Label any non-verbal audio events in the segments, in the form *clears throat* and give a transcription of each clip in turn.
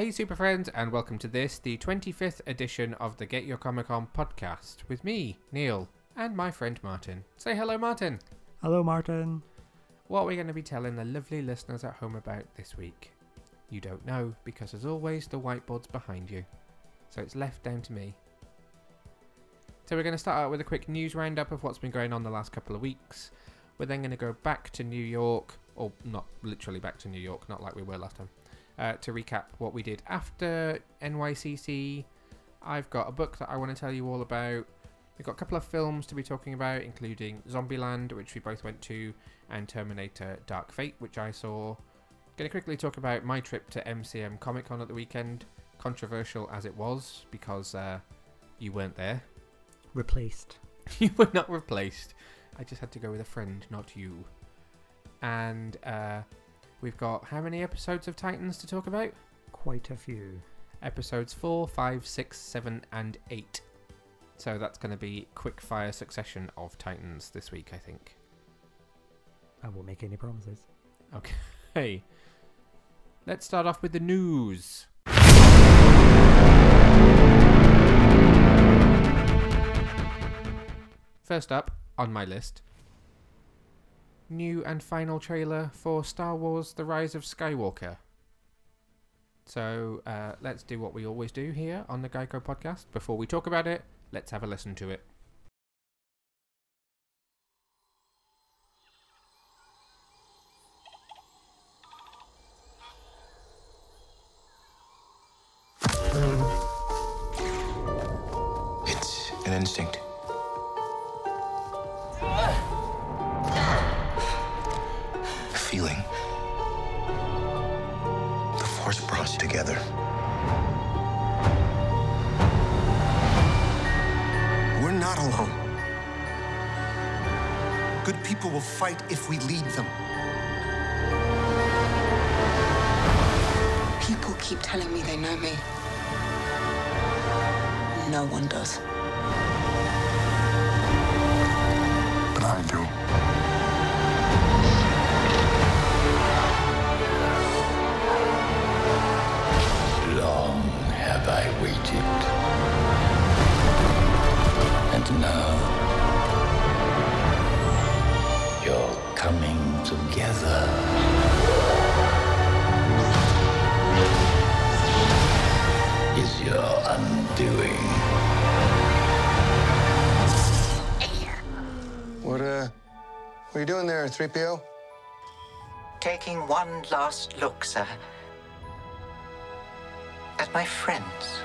Hey, super friends, and welcome to this, the 25th edition of the Get Your Comic Con podcast with me, Neil, and my friend Martin. Say hello, Martin. Hello, Martin. What are we going to be telling the lovely listeners at home about this week? You don't know, because as always, the whiteboard's behind you. So it's left down to me. So we're going to start out with a quick news roundup of what's been going on the last couple of weeks. We're then going to go back to New York, or not literally back to New York, not like we were last time, uh, to recap what we did after NYCC. I've got a book that I want to tell you all about. We've got a couple of films to be talking about, including Zombieland, which we both went to, and Terminator Dark Fate, which I saw. Going to quickly talk about my trip to MCM Comic Con at the weekend. Controversial as it was, because uh, you weren't there. Replaced. *laughs* you were not replaced. I just had to go with a friend, not you. And uh, we've got how many episodes of Titans to talk about? Quite a few. Episodes 4, 5, 6, 7, and 8. So that's going to be quick fire succession of Titans this week, I think. I won't make any promises. Okay. *laughs* let's start off with the news. First up on my list new and final trailer for Star Wars The Rise of Skywalker. So uh, let's do what we always do here on the Geico podcast. Before we talk about it, let's have a listen to it. What are you doing there, 3PO? Taking one last look, sir, at my friends.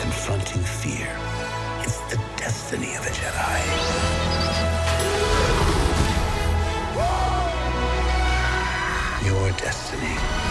Confronting fear. It's the destiny of a Jedi. Your destiny.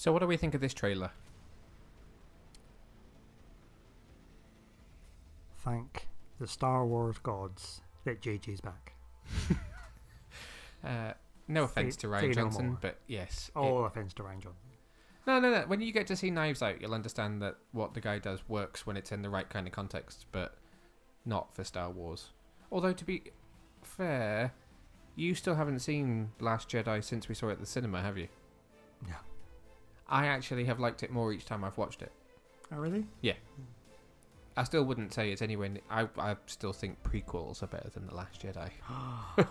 So, what do we think of this trailer? Thank the Star Wars gods that JJ's back. *laughs* Uh, no offense Say- to Rian say no Johnson, but yes. it- All offense to Rian Johnson. No, no, no. When you get to see Knives Out, you'll understand that what the guy does works when it's in the right kind of context, but not for Star Wars. Although, to be fair, you still haven't seen Last Jedi since we saw it at the cinema, have you? No. I actually have liked it more each time I've watched it. Oh, really? Yeah. I still wouldn't say it's anywhere. ne- I I still think prequels are better than the Last Jedi. *gasps* *laughs*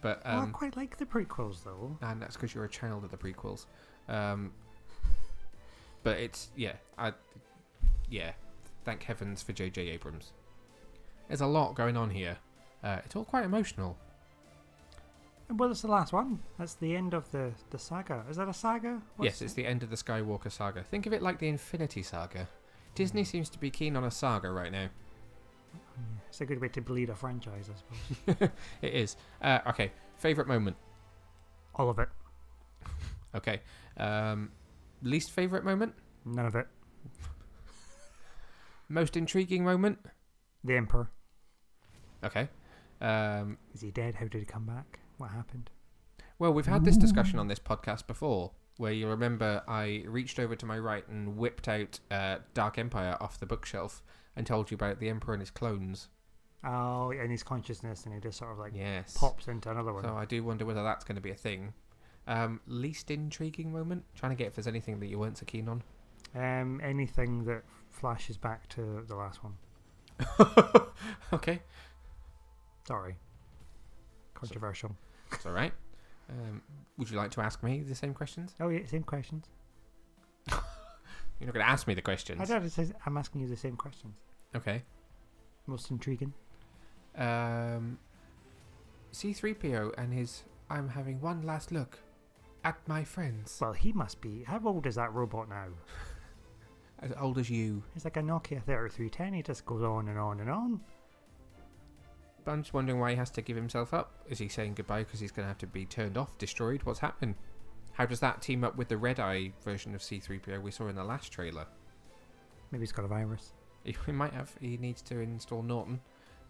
but oh, I um, quite like the prequels, though. and that's because you're a child of the prequels. Um, but it's yeah, I yeah. Thank heavens for J.J. Abrams. There's a lot going on here. Uh, it's all quite emotional. Well, it's the last one. That's the end of the, the saga. Is that a saga? yes, it's the end of the Skywalker saga. Think of it like the Infinity Saga. Disney seems to be keen on a saga right now. It's a good way to bleed a franchise, I suppose. *laughs* It is. Uh, okay, favorite moment. All of it. *laughs* Okay. Um, least favorite moment. None of it. Most intriguing moment. The Emperor. Okay. Um, Is he dead? How did he come back? What happened? well, we've had this discussion on this podcast before, where you remember I reached over to my right and whipped out uh, Dark Empire off the bookshelf and told you about the Emperor and his clones. Oh, and his consciousness, and he just sort of like Yes. pops into another one. So I do wonder whether that's going to be a thing. Um, least intriguing moment. Trying to get if there's anything that you weren't so keen on. Um, anything that flashes back to the last one. *laughs* okay, Sorry. Controversial. It's all right. Um, would you like to ask me the same questions? Oh yeah, same questions. *laughs* You're not going to ask me the questions. I don't. It says I'm asking you the same questions. Okay. Most intriguing. Um, C3PO and his I'm having one last look at my friends. Well, he must be. How old is that robot now? *laughs* As old as you. He's like a Nokia 3310. He just goes on and on and on. I'm just wondering why he has to give himself up. Is he saying goodbye because he's going to have to be turned off, destroyed? What's happening? How does that team up with the Red Eye version of C3PO we saw in the last trailer? Maybe he's got a virus. He, *laughs* he might have. He needs to install Norton.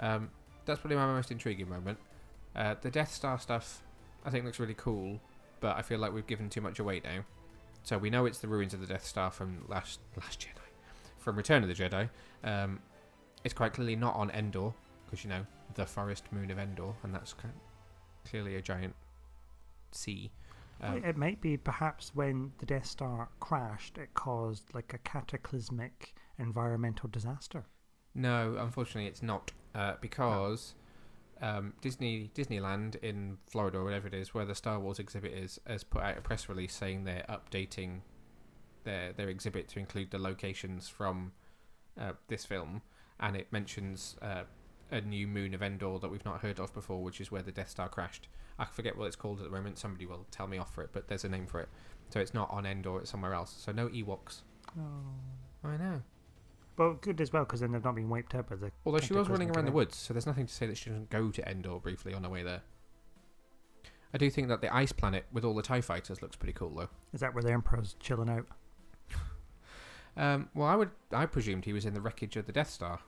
Um, that's probably my most intriguing moment. Uh, the Death Star stuff, I think, looks really cool, but I feel like we've given too much away now. So we know it's the ruins of the Death Star from last Last Jedi, from Return of the Jedi. Um, it's quite clearly not on Endor because you know the forest moon of Endor, and that's clearly a giant sea. Um, it might be perhaps when the Death Star crashed, it caused like a cataclysmic environmental disaster. No, unfortunately, it's not uh, because um, Disney Disneyland in Florida or whatever it is, where the Star Wars exhibit is, has put out a press release saying they're updating their their exhibit to include the locations from uh, this film, and it mentions uh, a new moon of Endor that we've not heard of before, which is where the Death Star crashed. I forget what it's called at the moment. Somebody will tell me off for it, but there's a name for it. So it's not on Endor; it's somewhere else. So no Ewoks. Oh. I know. Well, good as well because then they've not been wiped out by the. Although she was running around the woods, so there's nothing to say that she doesn't go to Endor briefly on her way there. I do think that the ice planet with all the TIE fighters looks pretty cool though. Is that where the Emperor's chilling out? *laughs* Um, well, I would, I presumed he was in the wreckage of the Death Star.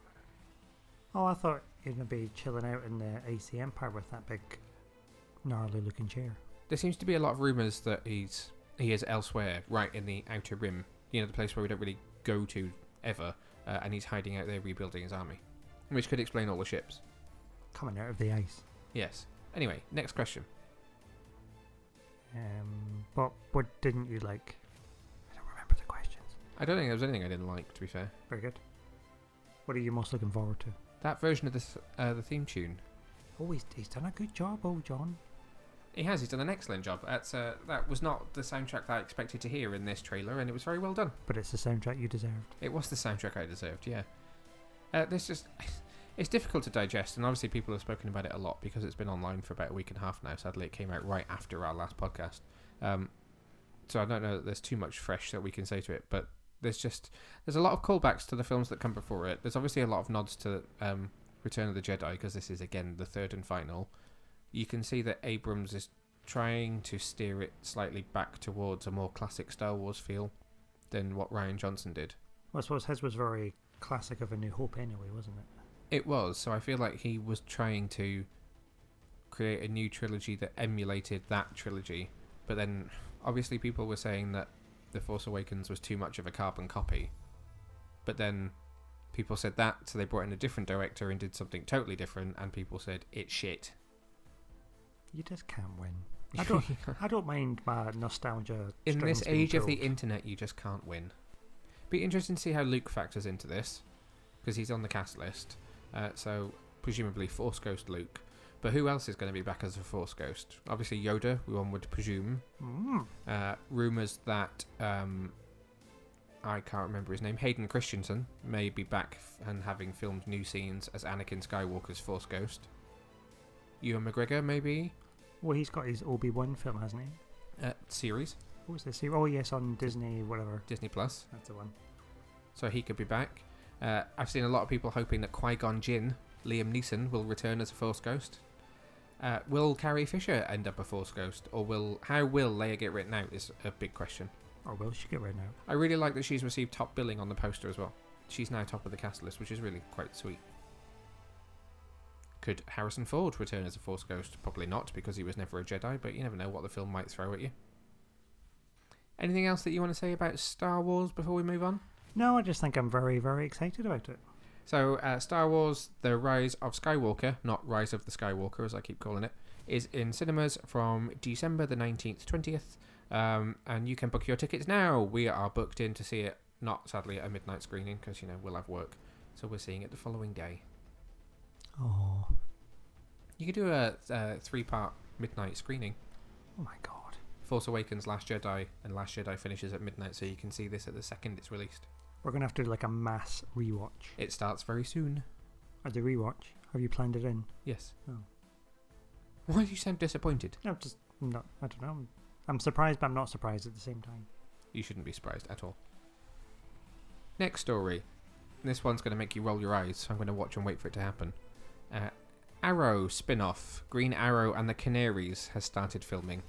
Oh, I thought he'd gonna be chilling out in the AC Empire with that big, gnarly looking chair. There seems to be a lot of rumors that he's he is elsewhere, right in the outer rim. You know, the place where we don't really go to ever, uh, and he's hiding out there rebuilding his army, which could explain all the ships. Coming out of the ice. Yes. Anyway, next question. Um, but what didn't you like? I don't remember the questions. I don't think there was anything I didn't like. To be fair, Very good. What are you most looking forward to? That version of this uh, the theme tune Oh, he's, he's done a good job, oh John. He has. He's done an excellent job. That's uh, that was not the soundtrack that I expected to hear in this trailer, and it was very well done. But it's the soundtrack you deserved. It was the soundtrack I deserved. Yeah. Uh, this just *laughs* it's difficult to digest, and obviously people have spoken about it a lot because it's been online for about a week and a half now. Sadly, it came out right after our last podcast, um, so I don't know that there's too much fresh that we can say to it. But there's just there's a lot of callbacks to the films that come before it. There's obviously a lot of nods to um, Return of the Jedi because this is again the third and final. You can see that Abrams is trying to steer it slightly back towards a more classic Star Wars feel than what Rian Johnson did. Well, I suppose his was very classic of A New Hope anyway, wasn't it? It was, so I feel like he was trying to create a new trilogy that emulated that trilogy. But then, obviously, people were saying that The Force Awakens was too much of a carbon copy. But then, people said that, so they brought in a different director and did something totally different, and people said it's shit. You just can't win. *laughs* I don't. I don't mind my nostalgia. In this age of the internet, you just can't win. Be interesting to see how Luke factors into this, because he's on the cast list. Uh, so presumably Force Ghost Luke. But who else is going to be back as a Force Ghost? Obviously Yoda, one would presume. Mm. Uh, rumors that um, I can't remember his name. Hayden Christensen may be back f- and having filmed new scenes as Anakin Skywalker's Force Ghost. Ewan McGregor, maybe. Well, he's got his Obi Wan film, hasn't he? Uh, series What was this? Oh, yes, on Disney, whatever. Disney Plus, That's the one. so he could be back. Uh, I've seen a lot of people hoping that Qui Gon Jinn, Liam Neeson, will return as a Force Ghost. Uh, will Carrie Fisher end up a Force Ghost, or will how will Leia get written out? Is a big question. Or will she get written out? I really like that she's received top billing on the poster as well. She's now top of the cast list, which is really quite sweet. Could Harrison Ford return as a Force Ghost? Probably not, because he was never a Jedi, but you never know what the film might throw at you. Anything else that you want to say about Star Wars before we move on? No, I just think I'm very, very excited about it. So, uh, Star Wars The Rise of Skywalker, not Rise of the Skywalker as I keep calling it, is in cinemas from December the 19th, 20th. Um, and you can book your tickets now. We are booked in to see it, not sadly at a midnight screening because, you know, we'll have work. So, we're seeing it the following day. Oh, You could do a, a three part midnight screening. oh my god. Force Awakens, Last Jedi, and Last Jedi finishes at midnight, so you can see this at the second it's released. We're going to have to do like a mass rewatch. It starts very soon. Or the rewatch. Have you planned it in? Yes. Oh. Why do you sound disappointed? No, just not. I don't know. I'm, I'm surprised, but I'm not surprised at the same time. You shouldn't be surprised at all. Next story. This one's going to make you roll your eyes, so I'm going to watch and wait for it to happen. Uh, Arrow spin off Green Arrow and the Canaries has started filming.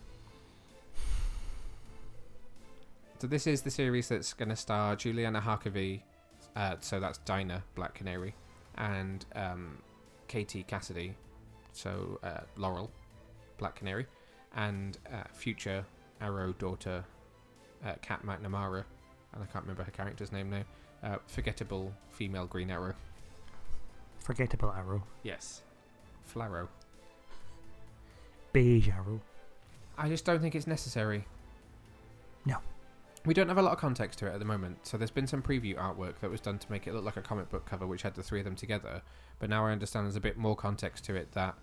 So, this is the series that's going to star Juliana Harkavy, uh, so that's Dinah, Black Canary, and um, Katie Cassidy, so uh, Laurel, Black Canary, and uh, future Arrow daughter uh, Kat McNamara, and I can't remember her character's name now. Uh, forgettable female Green Arrow. Forgettable arrow. Yes. Flarrow. Beige arrow. I just don't think it's necessary. No. We don't have a lot of context to it at the moment, so there's been some preview artwork that was done to make it look like a comic book cover, which had the three of them together. But now I understand there's a bit more context to it that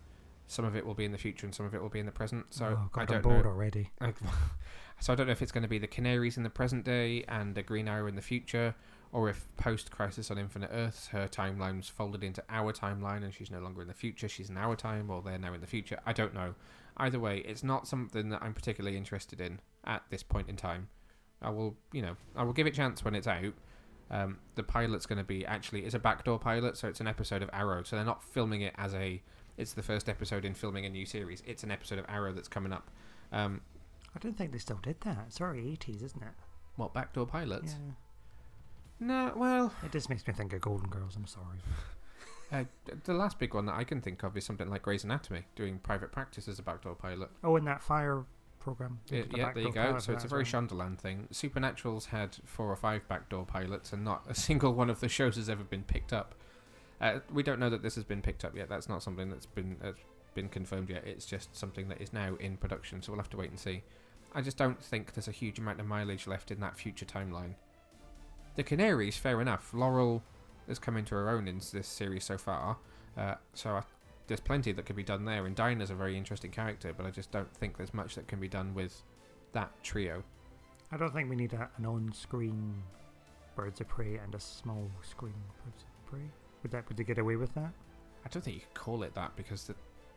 some of it will be in the future and some of it will be in the present. So oh, I God, don't I'm bored know. already. *laughs* So I don't know if it's going to be the Canaries in the present day and the Green Arrow in the future, or if post Crisis on Infinite Earths, her timeline's folded into our timeline and she's no longer in the future, she's in our time, or they're now in the future. I don't know. Either way, it's not something that I'm particularly interested in at this point in time. I will, you know, I will give it a chance when it's out. Um, the pilot's going to be actually it's a backdoor pilot, so it's an episode of Arrow. So they're not filming it as a. It's the first episode in filming a new series. It's an episode of Arrow that's coming up. Um, I don't think they still did that. It's already 80s, isn't it? what backdoor pilots? Yeah. No, well, It just makes me think of Golden Girls. I'm sorry. *laughs* uh, the last big one that I can think of is something like Grey's Anatomy, doing private practice as a backdoor pilot. Oh, and that fire program. Yeah, the yeah there you go. So it's a very well. Shondaland thing. Supernatural's had four or five backdoor pilots, and not a *laughs* single one of the shows has ever been picked up. Uh, we don't know that this has been picked up yet. That's not something that's been that's been confirmed yet. It's just something that is now in production. So we'll have to wait and see. I just don't think there's a huge amount of mileage left in that future timeline. The Canaries, fair enough. Laurel has come into her own in this series so far. Uh, so I, there's plenty that could be done there. And Dinah's a very interesting character, but I just don't think there's much that can be done with that trio. I don't think we need a, an on-screen Birds of Prey and a small screen Birds of Prey. Would that would they get away with that? I don't think you could call it that because the,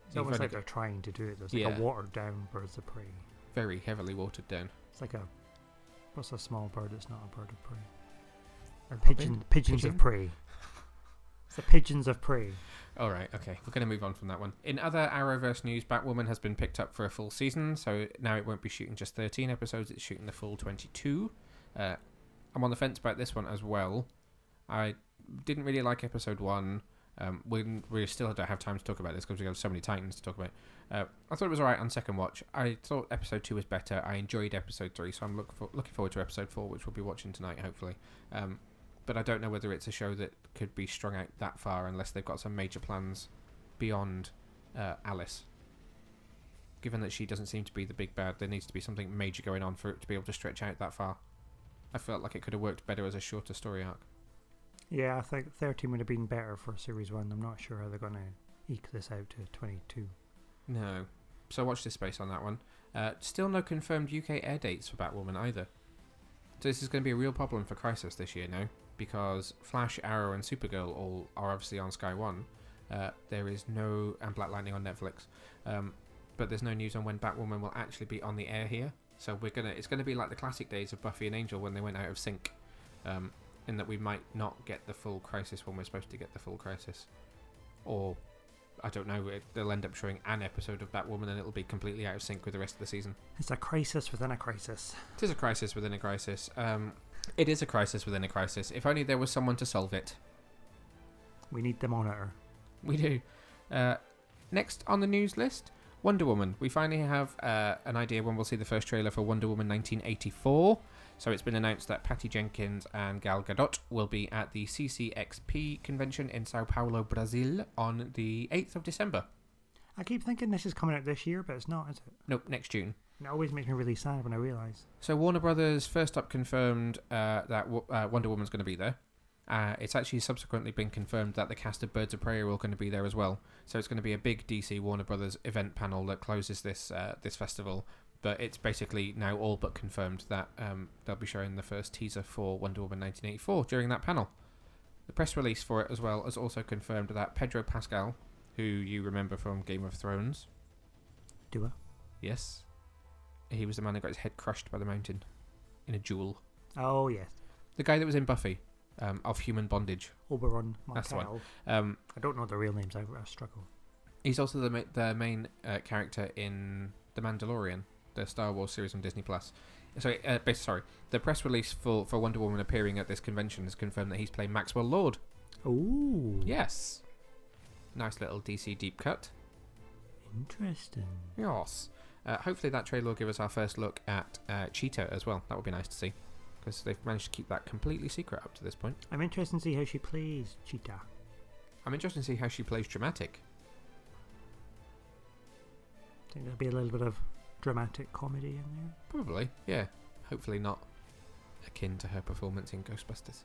It's almost like they're trying to do it. There's like Yeah. a watered-down Birds of Prey. very heavily watered down. It's like a what's a small bird that's not a bird of prey? A Pigeon, pigeons Pigeon? of prey. The pigeons of prey. All right, okay, we're going to move on from that one. In other Arrowverse news, Batwoman has been picked up for a full season, so now it won't be shooting just 13 episodes; it's shooting the full 22. Uh, I'm on the fence about this one as well. I didn't really like episode one. Um, we we still don't have time to talk about this because we have so many Titans to talk about. Uh, I thought it was alright on second watch. I thought episode two was better. I enjoyed episode three, so I'm look for, looking forward to episode four, which we'll be watching tonight, hopefully. Um, but I don't know whether it's a show that could be strung out that far unless they've got some major plans beyond uh, Alice. Given that she doesn't seem to be the big bad, there needs to be something major going on for it to be able to stretch out that far. I felt like it could have worked better as a shorter story arc. Yeah, I think 13 would have been better for series one. I'm not sure how they're going to eke this out to 22. No. So watch this space on that one. Uh, still no confirmed UK air dates for Batwoman either. So this is going to be a real problem for Crisis this year now, because Flash, Arrow, and Supergirl all are obviously on Sky One. Uh, there is no and Black Lightning on Netflix. Um, but there's no news on when Batwoman will actually be on the air here. So we're gonna it's gonna be like the classic days of Buffy and Angel when they went out of sync, um, in that we might not get the full Crisis when we're supposed to get the full Crisis, or I don't know. It, they'll end up showing an episode of Batwoman and it'll be completely out of sync with the rest of the season. It's a crisis within a crisis. It is a crisis within a crisis. Um, it is a crisis within a crisis. If only there was someone to solve it. We need the monitor. We do. Uh, next on the news list, Wonder Woman. We finally have uh, an idea when we'll see the first trailer for Wonder Woman 1984. So it's been announced that Patty Jenkins and Gal Gadot will be at the CCXP convention in Sao Paulo, Brazil on the 8th of December. I keep thinking this is coming out this year, but it's not, is it? Nope, next June. And it always makes me really sad when I realise. So Warner Brothers first up confirmed uh, that w- uh, Wonder Woman's going to be there. Uh, it's actually subsequently been confirmed that the cast of Birds of Prey are all going to be there as well. So it's going to be a big DC Warner Brothers event panel that closes this uh, this festival. But it's basically now all but confirmed that um, they'll be showing the first teaser for Wonder Woman 1984 during that panel. The press release for it as well has also confirmed that Pedro Pascal, who you remember from Game of Thrones, Do I? yes, he was the man that got his head crushed by the mountain in a duel. Oh, yes. The guy that was in Buffy, um, of Human Bondage. Oberyn That's the one. Um, I don't know the real names. I, I struggle. he's also the ma- the main uh, character in The Mandalorian, the Star Wars series on Disney Plus. Sorry, uh, sorry. The press release for, for Wonder Woman appearing at this convention has confirmed that he's playing Maxwell Lord. Ooh. Yes. Nice little DC deep cut. Interesting. Yes. Uh, hopefully that trailer will give us our first look at uh, Cheetah as well. That would be nice to see. Because they've managed to keep that completely secret up to this point. I'm interested to see how she plays Cheetah. I'm interested to see how she plays dramatic. I think there'll be a little bit of dramatic comedy in there. Probably, yeah. Hopefully not akin to her performance in Ghostbusters.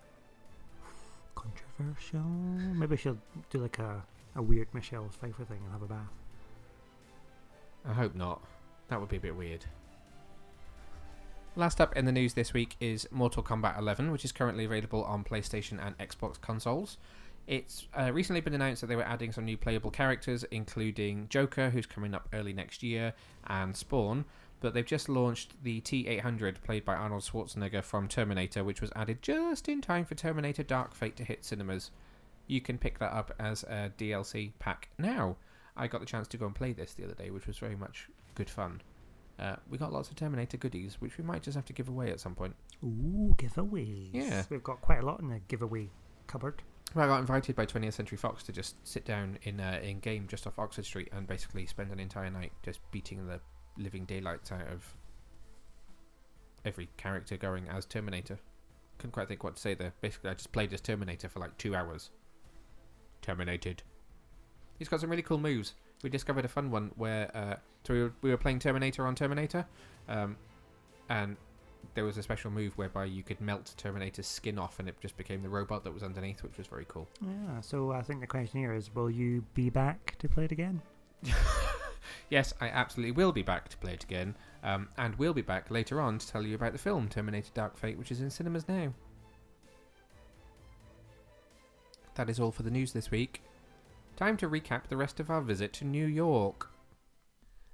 Controversial. Maybe she'll do like a, a weird Michelle Pfeiffer thing and have a bath. I hope not. That would be a bit weird. Last up in the news this week is Mortal Kombat 11, which is currently available on PlayStation and Xbox consoles. It's uh, recently been announced that they were adding some new playable characters, including Joker, who's coming up early next year, and Spawn. But they've just launched the T800, played by Arnold Schwarzenegger from Terminator, which was added just in time for Terminator Dark Fate to hit cinemas. You can pick that up as a DLC pack now. I got the chance to go and play this the other day, which was very much good fun. Uh, we got lots of Terminator goodies, which we might just have to give away at some point. Ooh, giveaways. Yeah. We've got quite a lot in the giveaway cupboard. I got invited by 20th Century Fox to just sit down in uh, in game just off Oxford Street and basically spend an entire night just beating the living daylights out of every character going as Terminator. Couldn't quite think what to say there. Basically, I just played as Terminator for like two hours. Terminated. He's got some really cool moves. We discovered a fun one where uh, so we were, we were playing Terminator on Terminator, um, and there was a special move whereby you could melt Terminator's skin off, and it just became the robot that was underneath, which was very cool. Yeah, so I think the question here is will you be back to play it again? *laughs* Yes, I absolutely will be back to play it again, um, and we'll be back later on to tell you about the film Terminator Dark Fate, which is in cinemas now. That is all for the news this week. Time to recap the rest of our visit to New York.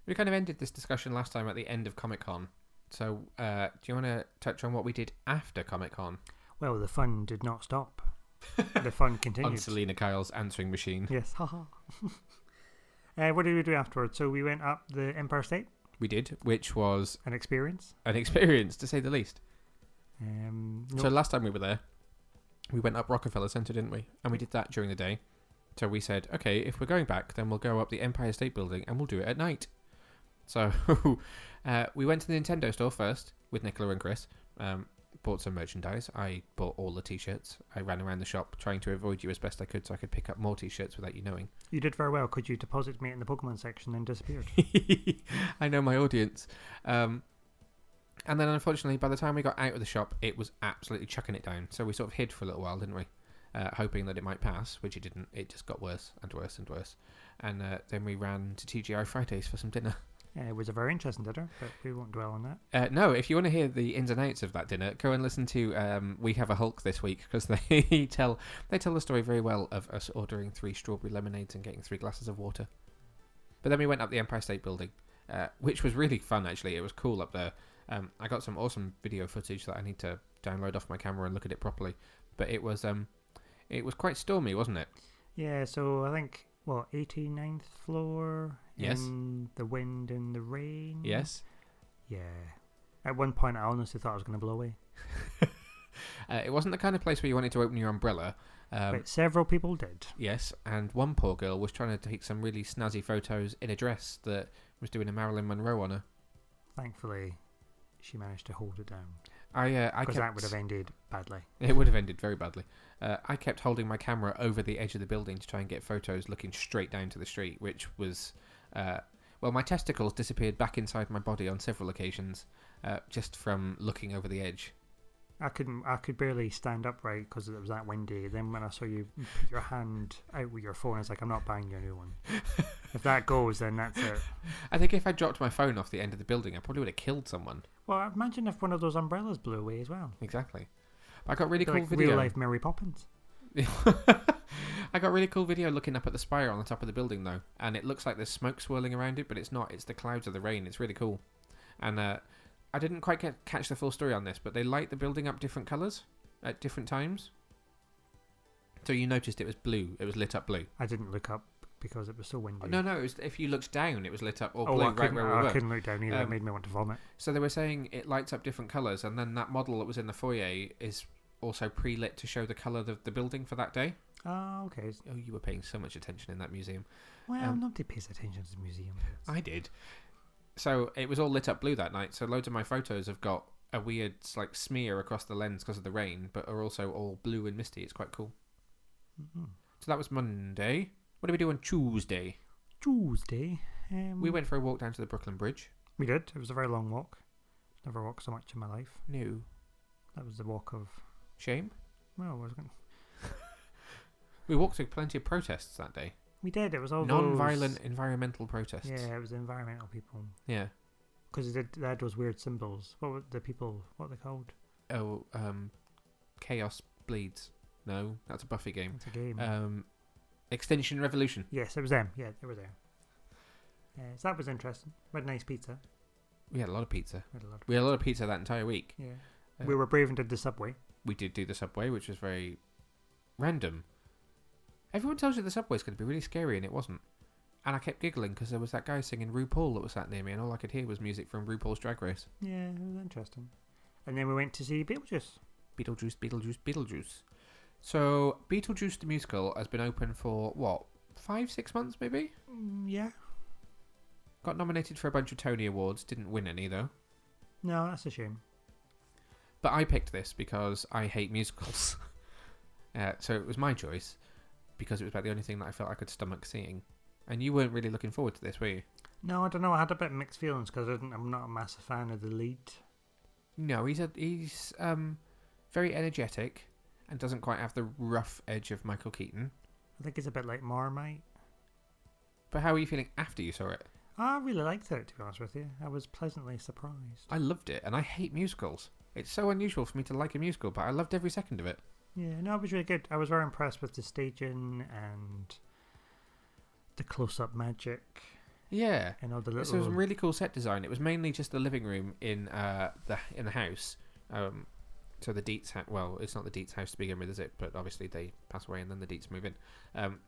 We kind of ended this discussion last time at the end of Comic Con. So, uh, do you want to touch on what we did after Comic Con? Well, the fun did not stop. *laughs* the fun On continued. Selina Kyle's answering machine. Yes, haha. *laughs* uh, what did we do afterwards? So we went up the Empire State, We did, which was an experience. an experience to say the least. Um, So last time we were there, we went up Rockefeller Center, didn't we? And we did that during the day. So we said, okay, if we're going back, then we'll go up the Empire State Building and we'll do it at night. So *laughs* uh, we went to the Nintendo store first with Nicola and Chris. Um, bought some merchandise. I bought all the T-shirts. I ran around the shop trying to avoid you as best I could, so I could pick up more T-shirts without you knowing. you did very well. Could you deposit me in the Pokemon section and disappeared? *laughs* I know my audience. Um, and then, unfortunately, by the time we got out of the shop, it was absolutely chucking it down. So we sort of hid for a little while, didn't we? Uh, hoping that it might pass, which it didn't. It just got worse and worse and worse. And uh, then we ran to TGI Fridays for some dinner. *laughs* Uh, it was a very interesting dinner, but we won't dwell on that. Uh, no, if you want to hear the ins and outs of that dinner, go and listen to um, We Have a Hulk this week because they *laughs* tell they tell the story very well of us ordering three strawberry lemonades and getting three glasses of water. But then we went up the Empire State Building, uh, which was really fun actually. It was cool up there. Um, I got some awesome video footage that I need to download off my camera and look at it properly. But it was um, it was quite stormy, wasn't it? Yeah, so I think, what, 89th floor? Yes. In the wind and the rain? Yes. Yeah. At one point, I honestly thought I was going to blow away. *laughs* Uh, it wasn't the kind of place where you wanted to open your umbrella. Um, but several people did. Yes, and one poor girl was trying to take some really snazzy photos in a dress that was doing a Marilyn Monroe on her. Thankfully, she managed to hold it down. I, uh, I Because kept, that would have ended badly. It would have ended very badly. Uh, I kept holding my camera over the edge of the building to try and get photos looking straight down to the street, which was, uh, well, my testicles disappeared back inside my body on several occasions, uh, just from looking over the edge. I couldn't. I could barely stand upright because it was that windy. Then when I saw you put your hand out with your phone, I was like, "I'm not buying you a new one. *laughs* if that goes, then that's it." I think if I dropped my phone off the end of the building, I probably would have killed someone. Well, imagine if one of those umbrellas blew away as well. Exactly. I got really cool like video. real life Mary Poppins. *laughs* I got really cool video looking up at the spire on the top of the building though, and it looks like there's smoke swirling around it, but it's not. It's the clouds of the rain. It's really cool. And uh, I didn't quite get, catch the full story on this, but they light the building up different colours at different times. So you noticed it was blue. It was lit up blue. I didn't look up because it was so windy. No, no. It was, if you looked down, it was lit up all oh, blue I right couldn't, where we I were. couldn't look down either. it Um, made me want to vomit. So they were saying it lights up different colours, and then that model that was in the foyer is also pre-lit to show the colour of the building for that day. Oh, okay. Oh, you were paying so much attention in that museum. Well, Um, nobody pays attention to the museum. I did. So it was all lit up blue that night. So loads of my photos have got a weird like smear across the lens because of the rain, but are also all blue and misty. It's quite cool. Mhm. So that was Monday. What did we do on Tuesday? Tuesday. Um, We went for a walk down to the Brooklyn Bridge. We did. It was a very long walk. Never walked so much in my life. No That was the walk of. shame. Well, I was going. *laughs* We walked through plenty of protests that day. We did. It was all Non-violent those- environmental protests. Yeah, it was environmental people. Yeah. Because they, had those weird symbols. What were the people? What are they called? Oh, um, Chaos Bleeds. No, that's a Buffy game. It's a game. Um, Extinction Revolution. yes, it was them. Yeah, they were there. Yeah, so that was interesting. We had nice pizza. We had a lot of pizza. We had a lot. Of, We had a lot of pizza that entire week. yeah. Uh, we were brave and did the subway. we did do the subway, which was very random. Everyone tells you the subway's going to be really scary, and it wasn't. And I kept giggling because there was that guy singing RuPaul that was sat near me, and all I could hear was music from RuPaul's Drag Race. Yeah, it was interesting. And then we went to see Beetlejuice. Beetlejuice, Beetlejuice, Beetlejuice. So Beetlejuice the musical has been open for what five, six months, maybe. Mm, yeah. Got nominated for a bunch of Tony Awards, didn't win any though. No, that's a shame. But I picked this because I hate musicals. *laughs* uh, so it was my choice because it was about the only thing that I felt I could stomach seeing. And you weren't really looking forward to this, were you? No, I don't know. I had a bit of mixed feelings because I'm not a massive fan of the lead. No, he's a, he's um very energetic and doesn't quite have the rough edge of Michael Keaton. I think it's a bit like Marmite. But how are you feeling after you saw it? I really liked it, to be honest with you. I was pleasantly surprised. I loved it, and I hate musicals. It's so unusual for me to like a musical, but I loved every second of it. Yeah, no, it was really good. I was very impressed with the staging and the close-up magic Yeah, and all the so little. it was some really cool set design. It was mainly just the living room in uh the in the house. Um, so the Deetz, house. Well, it's not the Deetz house to begin with, is it? But obviously they pass away, and then the Deetz move in. Um,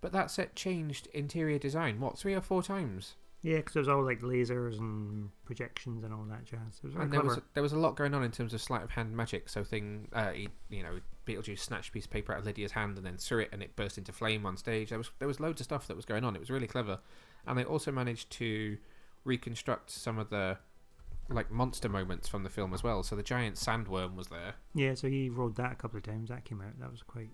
but that set changed interior design. What three or four times? Yeah, because it was all like lasers and projections and all that jazz. It was very and there clever. was there was a lot going on in terms of sleight of hand magic. So thing, uh, he, you know, Beetlejuice snatched a piece of paper out of Lydia's hand and then threw it, and it burst into flame on stage. There was there was loads of stuff that was going on. It was really clever, and they also managed to reconstruct some of the like monster moments from the film as well. So the giant sandworm was there, Yeah, so he rode that a couple of times. That came out. That was quite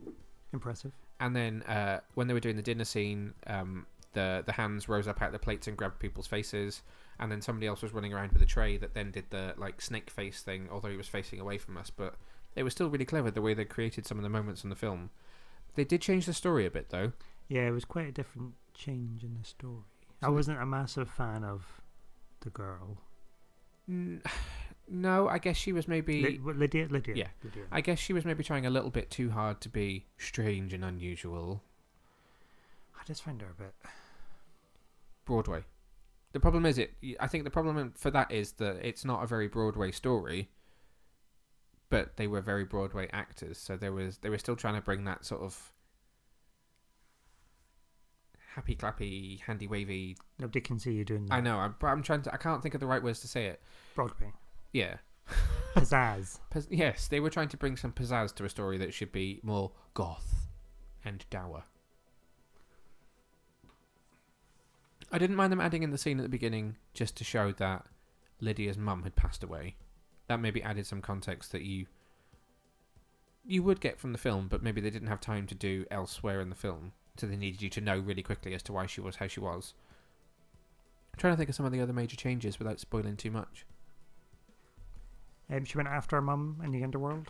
impressive. and then uh, when they were doing the dinner scene, um, the the hands rose up out of the plates and grabbed people's faces. And then somebody else was running around with a tray that then did the like snake face thing, although he was facing away from us. But it was still really clever the way they created some of the moments in the film. They did change the story a bit though. Yeah, it was quite a different change in the story. I wasn't a massive fan of the girl. N- *sighs* No, I guess she was maybe. What, Lydia? Lydia. Yeah. Lydia. I guess she was maybe trying a little bit too hard to be strange and unusual. I just find her a bit. Broadway. The problem is it. I think the problem for that is that it's not a very Broadway story, but they were very Broadway actors, so there was they were still trying to bring that sort of happy clappy, handy wavy. Nobody can see you doing that. I know, I'm, I'm trying to. I can't think of the right words to say it. Broadway. Yeah, *laughs* Pizzazz. Yes, they were trying to bring some pizzazz to a story that should be more goth and dour. I didn't mind them adding in the scene at the beginning just to show that Lydia's mum had passed away. That maybe added some context that you you would get from the film, but maybe they didn't have time to do elsewhere in the film, so they needed you to know really quickly as to why she was how she was. I'm trying to think of some of the other major changes without spoiling too much. Um, she went after her mum in the underworld.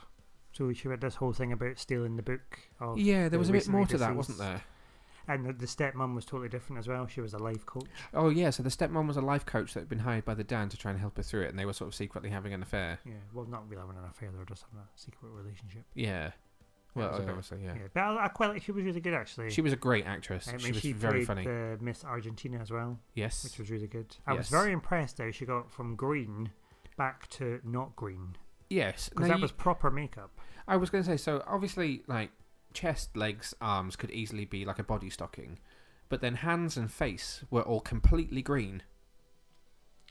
So she had this whole thing about stealing the book. Of Yeah, there the was a bit more to that, wasn't there? And the, the stepmom was totally different as well. She was a life coach. Oh yeah, so the stepmom was a life coach that had been hired by the dad to try and help her through it, and they were sort of secretly having an affair. Yeah, well, not really having an affair. They were just having a secret relationship. Yeah. Well, a- obviously, yeah. Yeah, but I, I quite like. She was really good actually. She was a great actress. I mean, she was she very funny. The Miss Argentina as well, yes. which was really good. I Yes. was very impressed how she got from green back to not green yes. because that you- was proper makeup. I was going to say, so obviously, like chest, legs, arms could easily be like a body stocking, but then hands and face were all completely green,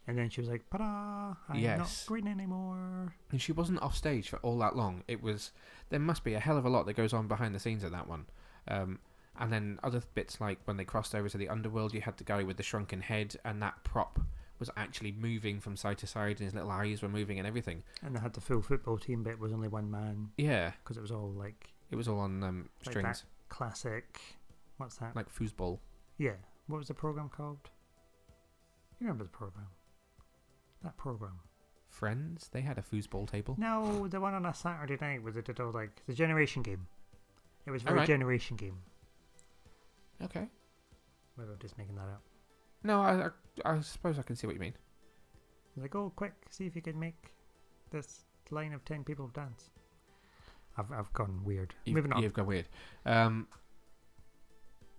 And then she was like, "Ta-da! I'm Yes. not green anymore." and she wasn't off stage for all that long. It was there must be a hell of a lot that goes on behind the scenes of that one. Um, and then other bits like when they crossed over to the underworld, you had the guy with the shrunken head, and that prop was actually moving from side to side, and his little eyes were moving and everything. And they had the full football team, but it was only one man Yeah, because it was all like it was all on um, Like strings, classic. What's that? like foosball. yeah. What was the program called? You remember the program? That program. Friends, they had a foosball table. No, the one on a Saturday night they did all like the generation game. It was very Alright. generation game. Okay. Maybe I'm just making that up. No, I, I, I suppose I can see what you mean. Like, oh, quick, see if you can make this line of ten people dance. I've I've gone weird. You've, Moving on. You've gone weird. Um,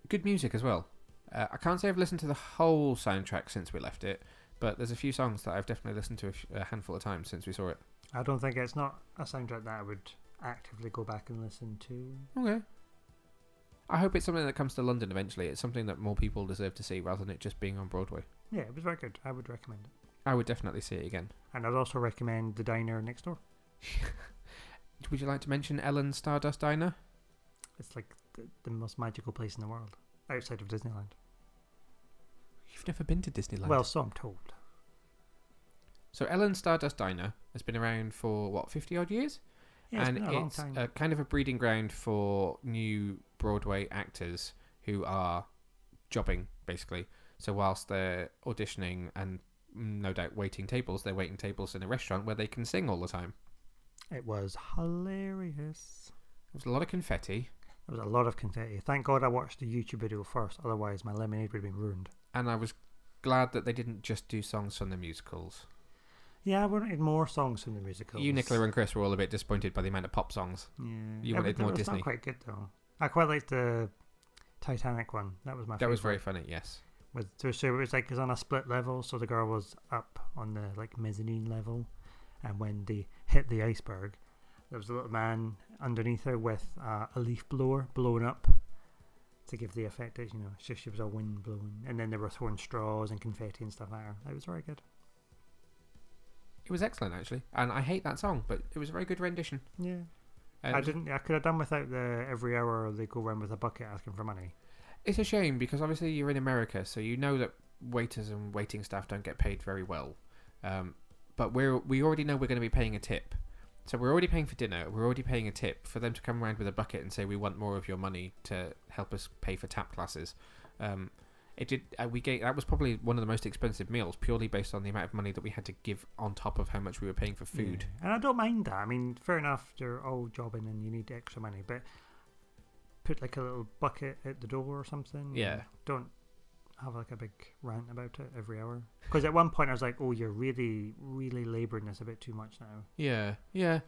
good music as well. Uh, I can't say I've listened to the whole soundtrack since we left it, but there's a few songs that I've definitely listened to a, handful of times since we saw it. I don't think it's not a soundtrack that I would actively go back and listen to. Okay. I hope it's something that comes to London eventually. It's something that more people deserve to see rather than it just being on Broadway. Yeah, it was very good. I would recommend it. I would definitely see it again. And I'd also recommend the diner next door. *laughs* Would you like to mention Ellen's Stardust Diner? It's like the, the most magical place in the world outside of Disneyland. You've never been to Disneyland. Well, so I'm told. so Ellen's Stardust Diner has been around for what, fifty odd years? Yeah, it's and been a long it's time. a kind of a breeding ground for new Broadway actors who are jobbing basically. So whilst they're auditioning and mm, no doubt waiting tables, they're waiting tables in a restaurant where they can sing all the time. It was hilarious. There was a lot of confetti, There was a lot of confetti. Thank God I watched the YouTube video first, otherwise my lemonade would have been ruined. and I was glad that they didn't just do songs from the musicals. Yeah, I wanted more songs from the musicals. You, Nicola, and Chris were all a bit disappointed by the amount of pop songs. Yeah. you wanted more was Disney. Not quite good though. I quite liked the Titanic one. That was my. That was very funny, yes. With so it was like it was on a split level, so the girl was up on the like mezzanine level, and when they hit the iceberg, there was a little man underneath her with uh, a leaf blower blowing up to give the effect that you know it's just she was a wind blowing, and then they were throwing straws and confetti and stuff at her. It was very good. It was excellent, actually. And I hate that song, but it was a very good rendition. Yeah, And I didn't. I could have done without the every hour they go around with a bucket asking for money. It's a shame because obviously you're in America, so you know that waiters and waiting staff don't get paid very well. Um, but we're we already know we're going to be paying a tip, so we're already paying for dinner. We're already paying a tip for them to come around with a bucket and say we want more of your money to help us pay for tap classes. Um, it did. Uh, we gave that was probably one of the most expensive meals purely based on the amount of money that we had to give on top of how much we were paying for food. Yeah. And I don't mind that. I mean, fair enough, you're all jobbing and you need extra money, but put like a little bucket at the door or something. Yeah. Don't have like a big rant about it every hour. Because at one point I was like, oh, you're really, really labouring this a bit too much now. Yeah, yeah.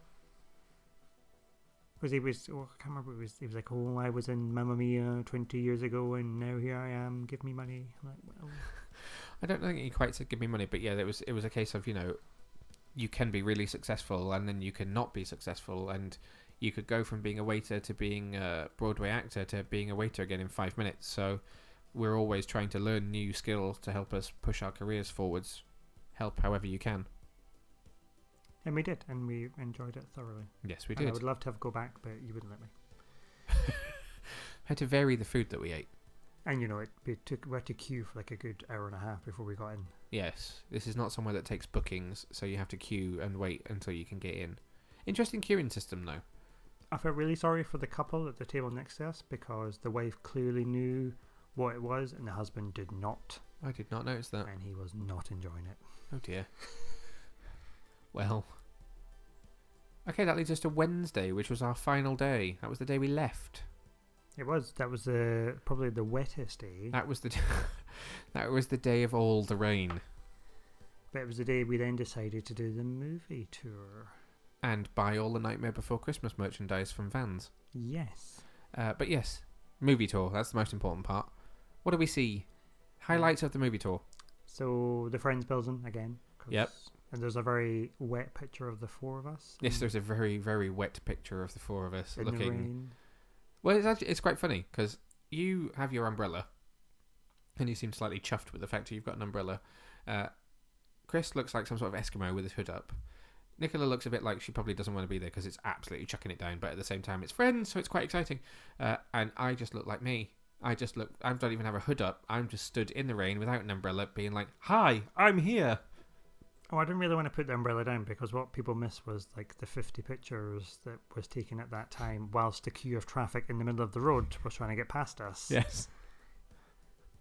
Because he was, oh, I can't remember, it was, he was like, oh, I was in Mamma Mia 20 years ago and now here I am, give me money. I'm like, well, *laughs* I don't think he quite said give me money, but yeah, it was it was a case of you know, you can be really successful and then you can not be successful, and you could go from being a waiter to being a Broadway actor to being a waiter again in five minutes. So we're always trying to learn new skills to help us push our careers forwards. Help however you can. And we did, and we enjoyed it thoroughly. Yes, we And I would love to have go back, but you wouldn't let me. *laughs* Had to vary the food that we ate. And you know, it we took we had to queue for like a good hour and a half before we got in. Yes, this is not somewhere that takes bookings, so you have to queue and wait until you can get in. Interesting queuing system, though. I felt really sorry for the couple at the table next to us because the wife clearly knew what it was, and the husband did not, I did not notice that. and he was not enjoying it. Oh dear. Well. Okay, that leads us to Wednesday, which was our final day. That was the day we left. It was that was the probably the wettest day, That was the *laughs* that was the day of all the rain. but it was the day we then decided to do the movie tour. And buy all the Nightmare Before Christmas merchandise from Vans. Yes. Uh, but yes, movie tour. That's the most important part. What do we see? Highlights of the movie tour. So the Friends building again. 'cause- Yep. And there's a very wet picture of the four of us. Yes, there's a very very wet picture of the four of us in the looking. rain. Well, it's actually it's quite funny because you have your umbrella, and you seem slightly chuffed with the fact that you've got an umbrella. Uh, Chris looks like some sort of Eskimo with his hood up. Nicola looks a bit like she probably doesn't want to be there because it's absolutely chucking it down, but at the same time it's friends, so it's quite exciting. Uh, and I just look like me. I just look. I don't even have a hood up. I'm just stood in the rain without an umbrella, being like, "Hi, I'm here." Oh, I didn't really want to put the umbrella down because what people missed was like the 50 pictures that was taken at that time whilst the queue of traffic in the middle of the road was trying to get past us. Yes.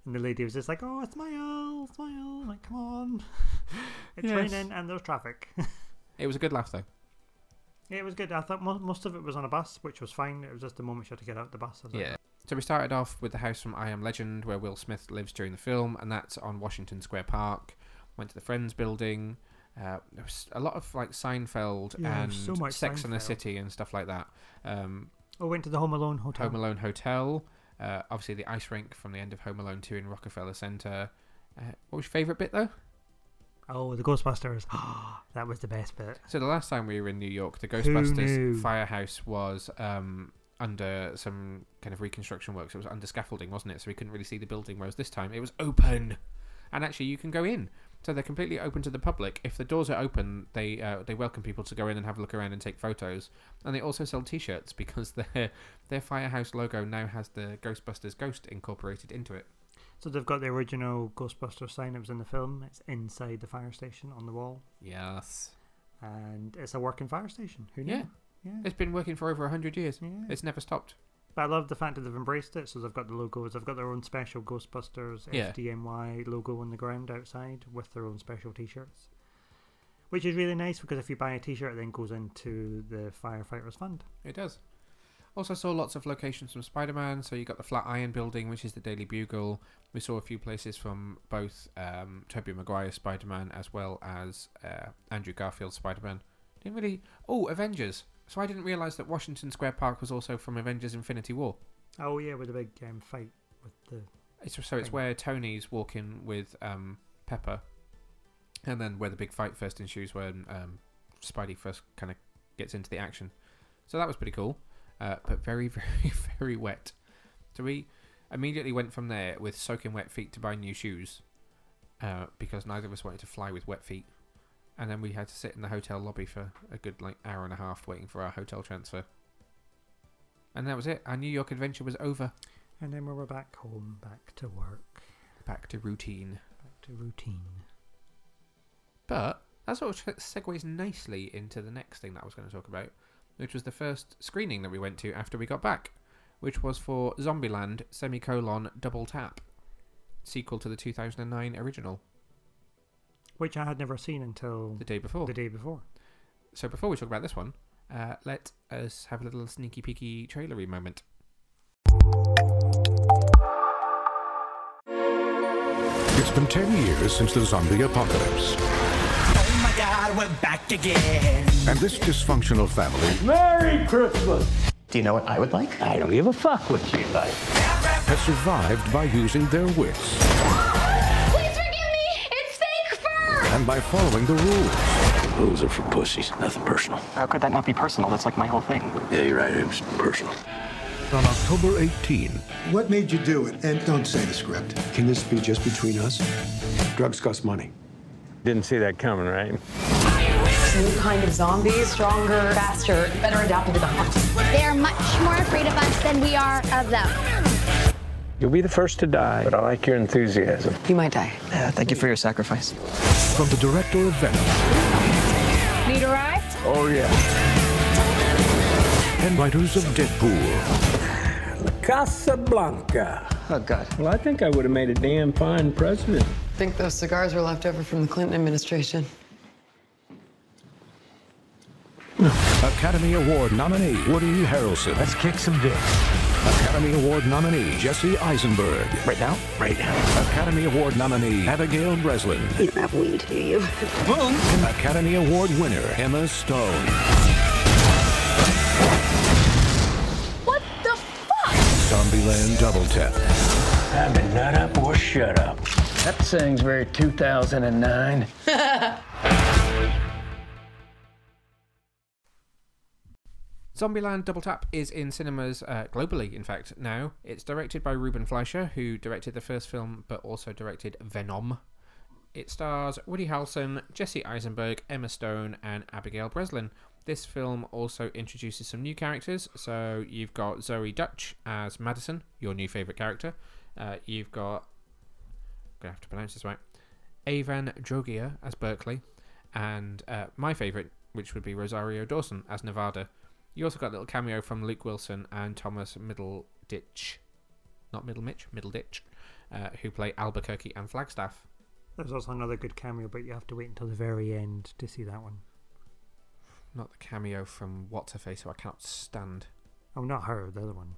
And the lady was just like, oh, smile, smile. I'm like, come on. *laughs* it's Yes. raining and there's traffic. *laughs* It was a good laugh though. it was good. I thought mo- most of it was on a bus, which was fine. It was just the moment she had to get out the bus. Was like, Yeah. So we started off with the house from I Am Legend, where Will Smith lives during the film, and that's on Washington Square Park. Went to the Friends building. Uh, there was a lot of like Seinfeld Yeah, and so Sex and the City and stuff like that. Um, Oh, went to the Home Alone hotel. Home Alone Hotel. Uh, obviously, the ice rink from the end of Home Alone 2 in Rockefeller Center. Uh, what was your favourite bit though? oh, the Ghostbusters. *gasps* that was the best bit. So the last time we were in New York, the? Ghostbusters firehouse was um, under some kind of reconstruction works. It was under scaffolding, wasn't it? So we couldn't really see the building. Whereas this time it was open, and actually you can go in. So they're completely open to the public. If the doors are open, they uh, they welcome people to go in and have a look around and take photos. And they also sell T-shirts *laughs* because their their firehouse logo now has the Ghostbusters ghost incorporated into it. So they've got the original Ghostbuster sign that was in the film. It's inside the fire station on the wall. Yes, And it's a working fire station. Who knew? Yeah. Yeah. it's been working for over hundred years. Yeah. It's never stopped. But I love the fact that they've embraced it. So they've got the logos. They've got their own special Ghostbusters Yeah. FDNY logo on the ground outside with their own special T-shirts, which is really nice because if you buy a T-shirt, it then goes into the firefighters fund. It does. Also saw lots of locations from Spider-Man. So you got the Flatiron Building, which is the Daily Bugle. We saw a few places from both um, Tobey Maguire Spider-Man as well as uh, Andrew Garfield Spider-Man. Didn't really. Oh, Avengers. So I didn't realise that Washington Square Park was also from Avengers: Infinity War. Oh yeah, with a big um, fight with the It's so it's Thing. where Tony's walking with um, Pepper, and then where the big fight first ensues when um, Spidey first kind of gets into the action. So that was pretty cool, uh, but very, *laughs* very, very wet. So we immediately went from there with soaking wet feet to buy new shoes, uh, because neither of us wanted to fly with wet feet. And then we had to sit in the hotel lobby for a good like hour and a half waiting for our hotel transfer. And that was it. Our New York adventure was over. And then we were back home, back to work, Back to routine. back to routine. But that sort of segues nicely into the next thing that I was going to talk about, which was the first screening that we went to after we got back, which was for Zombieland semicolon Double Tap, sequel to the 2009 original, Which I had never seen until the day before. the day before. So before we talk about this one, uh, let us have a little sneaky peeky trailery moment. It's been 10 years since the zombie apocalypse. Oh my god, we're back again. And this dysfunctional family Merry Christmas! Do you know what I would like? I don't give a fuck what you like. has survived by using their wits. Please forgive me! and by following the rules. Rules are for pussies, nothing personal. How could that not be personal? That's like my whole thing. Yeah, you're right. It was personal. On October 18, What made you do it? And don't say the script. Can this be just between us? Drugs cost money. Didn't see that coming, right? New kind of zombies, stronger, faster, better adapted to the hunt. They're much more afraid of us than we are of them. You'll be the first to die, but I like your enthusiasm. You might die. Yeah, thank you for your sacrifice. from the director of Venom Need a ride? Oh, yeah. and writers of Deadpool. Casablanca. Oh, God. Well, I think I would have made a damn fine president. I think those cigars were left over from the Clinton administration. Academy Award nominee Woody Harrelson. Let's kick some dick. Academy Award nominee Jesse Eisenberg. Right now? Right now. Academy Award nominee Abigail Breslin. You don't have weed, do you? Boom! Academy Award winner Emma Stone. What the fuck? Zombieland Double Tap. Time to nut up or shut up. That saying's very 2009. *laughs* Zombieland Double Tap is in cinemas uh, globally, in fact, now. It's directed by Ruben Fleischer, who directed the first film but also directed Venom. It stars Woody Harrelson, Jesse Eisenberg, Emma Stone, and Abigail Breslin. This film also introduces some new characters. So you've got Zoey Deutch as Madison, your new favourite character. Uh, you've got, I'm going to have to pronounce this right, Avan Jogia as Berkeley, and uh, my favourite, which would be Rosario Dawson as Nevada. You also got a little cameo from Luke Wilson and Thomas Middleditch, not Middlemitch, Middleditch, uh, who play Albuquerque and Flagstaff. There's also another good cameo, but you have to wait until the very end to see that one. Not the cameo from What's Her Face, who I cannot stand. Oh, not her, the other one.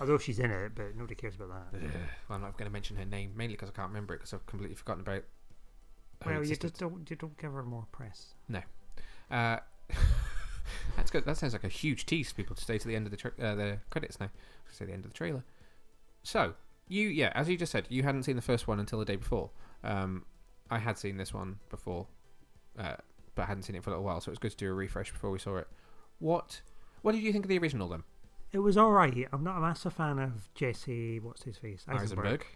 Although she's in it, but nobody cares about that. Ugh. Well, I'm not going to mention her name, mainly because I can't remember it because I've completely forgotten about her Well, you just don't you don't give her more press. No. Uh, *laughs* that's good. That sounds like a huge tease for people to stay to the end of the tra- uh, the credits now. Say the end of the trailer. So you, yeah, as you just said, you hadn't seen the first one until the day before. Um, I had seen this one before, uh, but I hadn't seen it for a little while, so it was good to do a refresh before we saw it. What What did you think of the original then? It was alright. I'm not a massive fan of Jesse. What's his face? Eisenberg.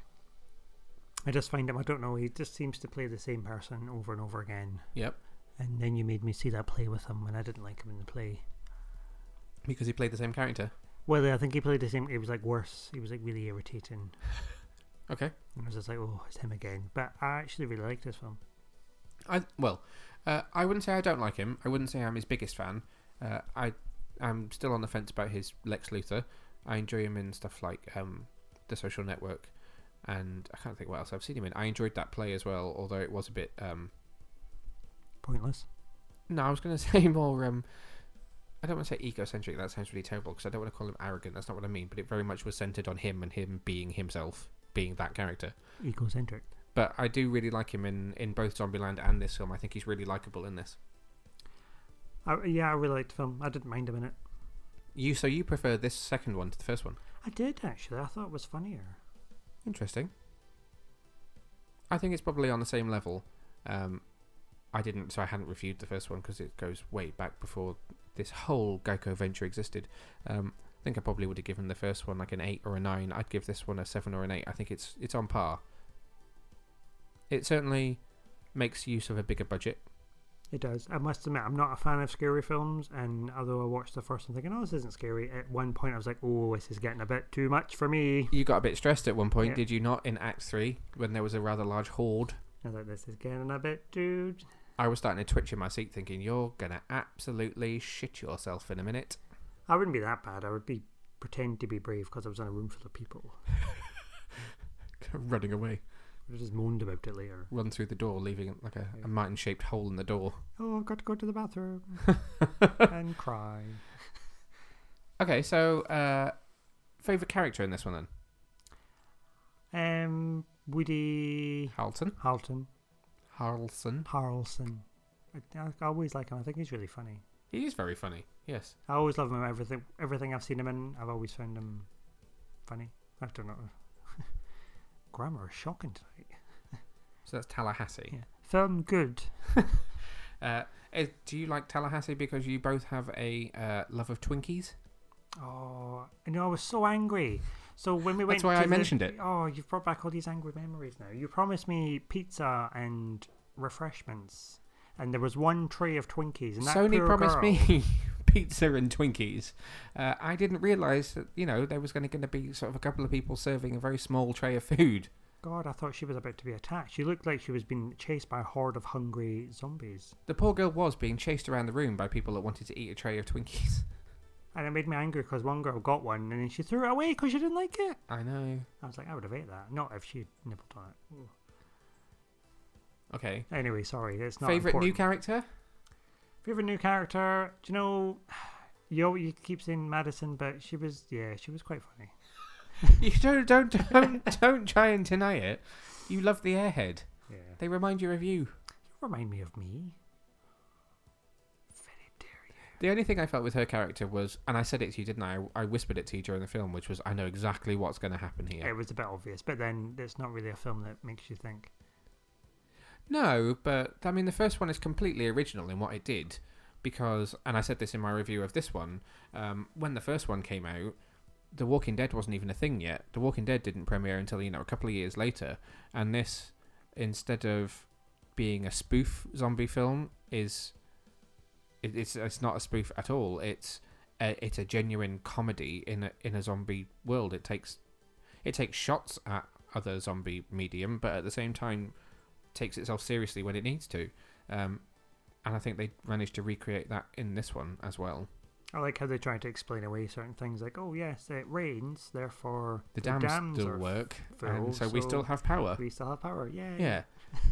I just find him. I don't know. He just seems to play the same person over and over again. Yep. And then you made me see that play with him, and I didn't like him in the play. Because he played the same character. Well, I think he played the same. It was like worse. He was like really irritating. *laughs* Okay. And I was just like, oh, it's him again. But I actually really liked this film. I well, uh, I wouldn't say I don't like him. I wouldn't say I'm his biggest fan. Uh, I I'm still on the fence about his Lex Luthor. I enjoy him in stuff like um, The Social Network, and I can't think what else I've seen him in. I enjoyed that play as well, although it was a bit. Um, Pointless. no, I was going *laughs* to say more. Um, I don't want to say egocentric. That sounds really terrible because I don't want to call him arrogant. That's not what I mean. But it very much was centered on him and him being himself, being that character. Egocentric. But I do really like him in, in both Zombieland and this film. I think he's really likable in this. I, yeah, I really liked the film. I didn't mind him in it. You so you prefer this second one to the first one? I did actually. I thought it was funnier. Interesting. I think it's probably on the same level. Um, I didn't, so I hadn't reviewed the first one because it goes way back before this whole Geico venture existed. Um, I think I probably would have given the first one like an eight or a nine. I'd give this one a seven or an eight. I think it's it's on par. It certainly makes use of a bigger budget. It does. I must admit, I'm not a fan of scary films, and although I watched the first one thinking, oh, this isn't scary, at one point I was like, oh, this is getting a bit too much for me. You got a bit stressed at one point, Yeah. did you not? In Act Three, when there was a rather large horde. I was like, this is getting a bit too. I was starting to twitch in my seat, thinking, "You're gonna absolutely shit yourself in a minute." I wouldn't be that bad. I would be pretend to be brave because I was in a room full of people. *laughs* Running away. I just moaned about it later. Run through the door, leaving like a, a Martin-shaped hole in the door. Oh, I've got to go to the bathroom *laughs* and cry. Okay, so uh, favorite character in this one then? Um, Woody Harrelson. Harleton. Harrelson. Harrelson. I, I always like him. I think he's really funny. He is very funny. Yes. I always love him. Everything, everything I've seen him in, I've always found him funny. I don't know. *laughs* Grammar is shocking tonight. So that's Tallahassee. Yeah. Film good. *laughs* Uh, do you like Tallahassee because you both have a uh, love of Twinkies? Oh, you know, I was so angry. So when we went, That's why to I the- mentioned it. Oh, you've brought back all these angry memories now. You promised me pizza and refreshments, and there was one tray of Twinkies. And that Sony promised girl- me *laughs* pizza and Twinkies. Uh, I didn't realise that you know there was going to be sort of a couple of people serving a very small tray of food. God, I thought she was about to be attacked. She looked like she was being chased by a horde of hungry zombies, The poor girl was being chased around the room by people that wanted to eat a tray of Twinkies. *laughs* and it made me angry because one girl got one and then she threw it away because she didn't like it. I know. I was like, I would have ate that, not if she nibbled on it. Ooh. Okay. Anyway, sorry, it's not Favorite new character? Favorite new character? Do you know? You you keep saying Madison, but she was yeah, she was quite funny. *laughs* you don't don't don't don't try and deny it. You love the airhead. Yeah. They remind you of you. You remind me of me. The only thing I felt with her character was, and I said it to you, didn't I? I whispered it to you during the film, which was, I know exactly what's going to happen here. It was a bit obvious, but then it's not really a film that makes you think. No, but I mean, the first one is completely original in what it did, because, and I said this in my review of this one, um, when the first one came out, The Walking Dead wasn't even a thing yet. The Walking Dead didn't premiere until you know a couple of years later, and this, instead of being a spoof zombie film, is it, it's it's not a spoof at all. It's a, it's a genuine comedy in a in a zombie world. It takes it takes shots at other zombie medium, but at the same time takes itself seriously when it needs to. Um, and I think they managed to recreate that in this one as well. I like how they try to explain away certain things, like, oh yes, it rains, therefore The dams, still are work, and so, we still have power. We still have power, yeah. Yeah,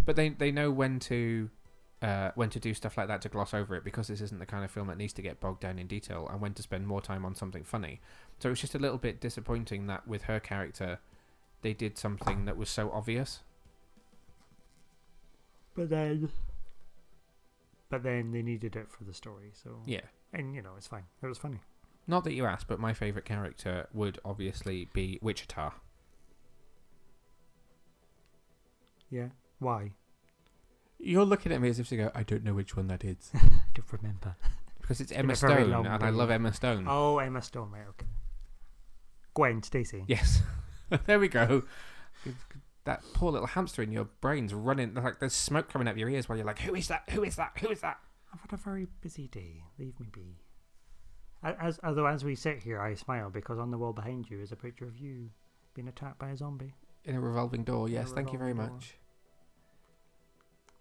but they they know when to uh, when to do stuff like that to gloss over it because this isn't the kind of film that needs to get bogged down in detail, and when to spend more time on something funny. So it's just a little bit disappointing that with her character, they did something that was so obvious. But then, but then they needed it for the story, so Yeah. and you know it's fine. It was funny. Not that you asked, but my favourite character would obviously be Wichita. Yeah. Why? You're looking at me as if to go, I don't know which one that is. *laughs* I don't remember. Because it's been Emma a very Stone, long and I day. love Emma Stone. Oh, Emma Stone, right? Okay. Gwen Stacy. Yes. *laughs* there we go. That poor little hamster in your brain's running, like there's smoke coming out of your ears while you're like, who is that? Who is that? Who is that? I've had a very busy day. Leave me be. As although as we sit here, I smile because on the wall behind you is a picture of you being attacked by a zombie. In a revolving door, In a yes, thank you very door. much.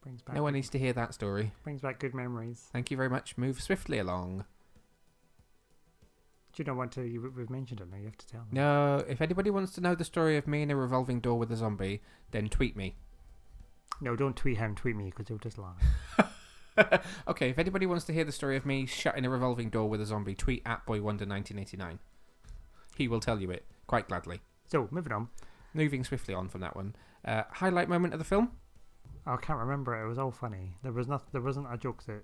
Brings back No one needs to hear that story. brings back good memories. Thank you very much. Move swiftly along. Do you not want to? You, we've mentioned it now. You have to tell them. No, if anybody wants to know the story of me in a revolving door with a zombie, then tweet me. No, don't tweet him. Tweet me because he'll just lie. *laughs* *laughs* okay, if anybody wants to hear the story of me shut in a revolving door with a zombie, tweet at boywonder1989. He will tell you it quite gladly. So moving on. Moving swiftly on from that one. Uh, highlight moment of the film? I can't remember it. It was all funny. There was not. There wasn't a joke that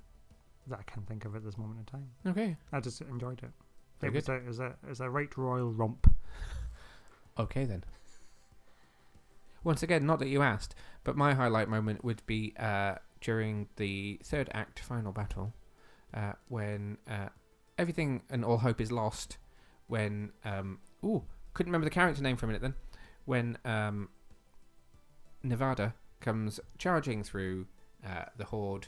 that I can think of at this moment in time. Okay. I just enjoyed it. Very it was a, it was a, it was a right royal romp. *laughs* Okay then. Once again, not that you asked, but my highlight moment would be uh, during the third act final battle, uh, when uh, everything and all hope is lost. When um, ooh, couldn't remember the character name for a minute then. When um, Nevada comes charging through uh, the horde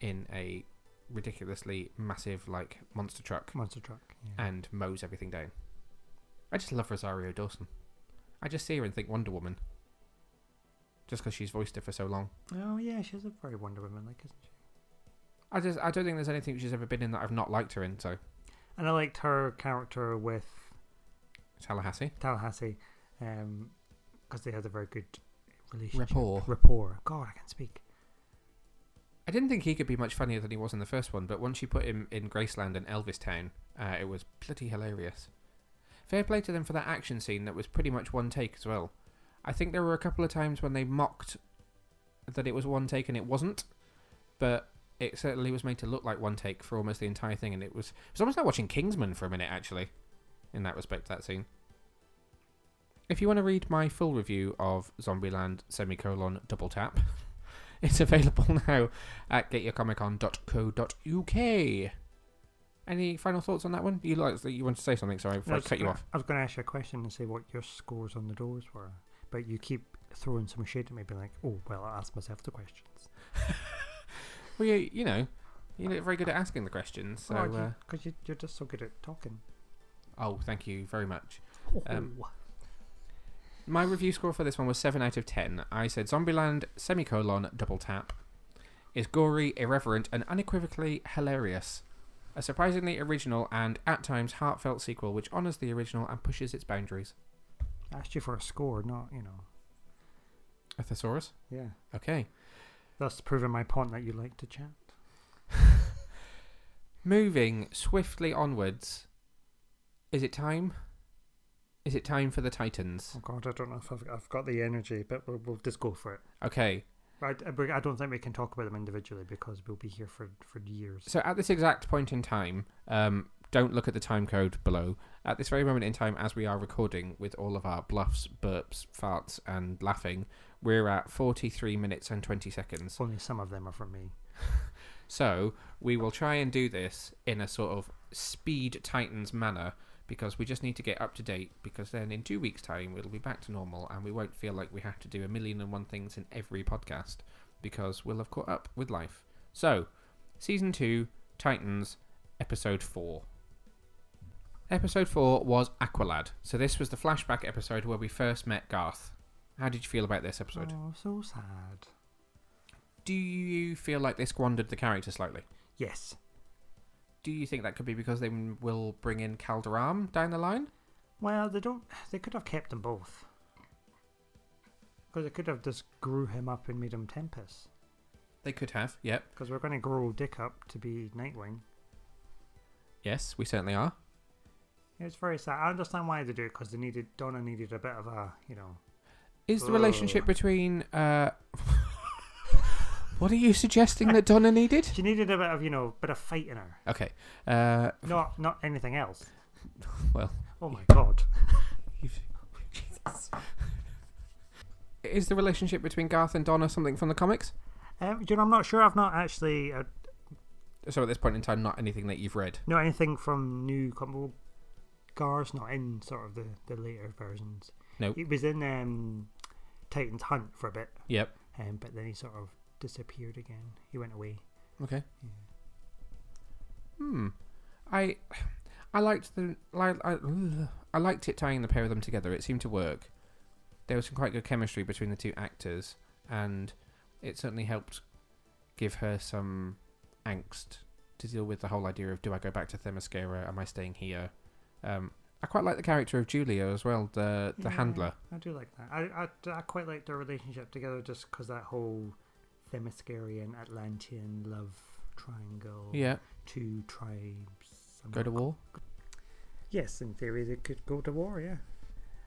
in a ridiculously massive like monster truck Monster truck. Yeah. and mows everything down. I just love Rosario Dawson. I just see her and think Wonder Woman. Just because she's voiced her for so long. Oh yeah, she's a very Wonder Woman like, isn't she? I just I don't think there's anything she's ever been in that I've not liked her in. So And I liked her character with Tallahassee. Tallahassee, um, because they had a very good relationship. Rapport. Rapport. God, I can speak. I didn't think he could be much funnier than he was in the first one, but once you put him in Graceland and Elvis Town, uh, it was bloody hilarious. Fair play to them for that action scene that was pretty much one take as well. I think there were a couple of times when they mocked that it was one take and it wasn't, but it certainly was made to look like one take for almost the entire thing, and it was it was almost like watching Kingsman for a minute actually, in that respect. That scene. If you want to read my full review of Zombieland semicolon double tap, *laughs* It's available *laughs* now at getyourcomicon.co.uk. Any final thoughts on that one? You like you want to say something? Sorry, before I, was cut you off. I was going to ask you a question and say what your scores on the doors were, but you keep throwing some shade at me, being like, "Oh, well, I asked myself the questions." *laughs* Well, you, you know, you're very good at asking the questions. So, uh, because you, you're just so good at talking. oh, thank you very much. Um, My review score for this one was 7 out of 10. I said Zombieland semicolon double tap is gory, irreverent, and unequivocally hilarious. A surprisingly original and, at times, heartfelt sequel which honours the original and pushes its boundaries. I asked you for a score, not you know. A thesaurus? Yeah. Okay. Thus proving my point that you like to chat. *laughs* Moving swiftly onwards. Is it time? Is it time for the Titans? Oh God, I don't know if I've, I've got the energy, but we'll, we'll just go for it. Okay. I, I, don't think we can talk about them individually because we'll be here for, for years. So at this exact point in time, um, don't look at the time code below. At this very moment in time, as we are recording with all of our bluffs, burps, farts, and laughing, we're at 43 minutes and 20 seconds. Only some of them are from me. *laughs* So we will try and do this in a sort of speed Titans manner because we just need to get up to date because then in two weeks' time it'll be back to normal and we won't feel like we have to do a million and one things in every podcast because we'll have caught up with life. So, season two, Titans, episode four. Episode four was Aqualad. So this was the flashback episode where we first met Garth. How did you feel about this episode? Oh, so sad. Do you feel like they squandered the character slightly? Yes. Do you think that could be because they will bring in Kaldur'ahm down the line? Well, they don't. They could have kept them both. Because they could have just grew him up and made him Tempest. They could have, yep. Because we're going to grow Dick up to be Nightwing. Yes, we certainly are. It's very sad. I understand why they do it because they needed Donna needed a bit of a you know. Is the relationship between. Uh, *laughs* what are you suggesting that Donna needed? She needed a bit of you know bit of fight in her. Okay. Uh, Not not anything else. *laughs* well, Oh my god. is the relationship between Garth and Donna something from the comics? Um, you know, I'm not sure. I've not actually uh, So at this point in time, not anything that you've read. know anything from new com- well, Gar's not in sort of the, the later versions. Nope. He was in um, Titans Hunt for a bit. Yep. Um, but then he sort of disappeared again. He went away. Okay. Hmm. I I liked the like I. I liked it tying the pair of them together. It seemed to work. There was some quite good chemistry between the two actors, and it certainly helped give her some angst to deal with the whole idea of do I go back to Themyscira? Am I staying here? Um, I quite like the character of Julia as well, the the Yeah, handler. I do like that. I, I, I quite like their relationship together just because that whole Themyscirian Atlantean love triangle. Yeah. Two tribes. I'm Go to war. Yes, in theory they could go to war, yeah.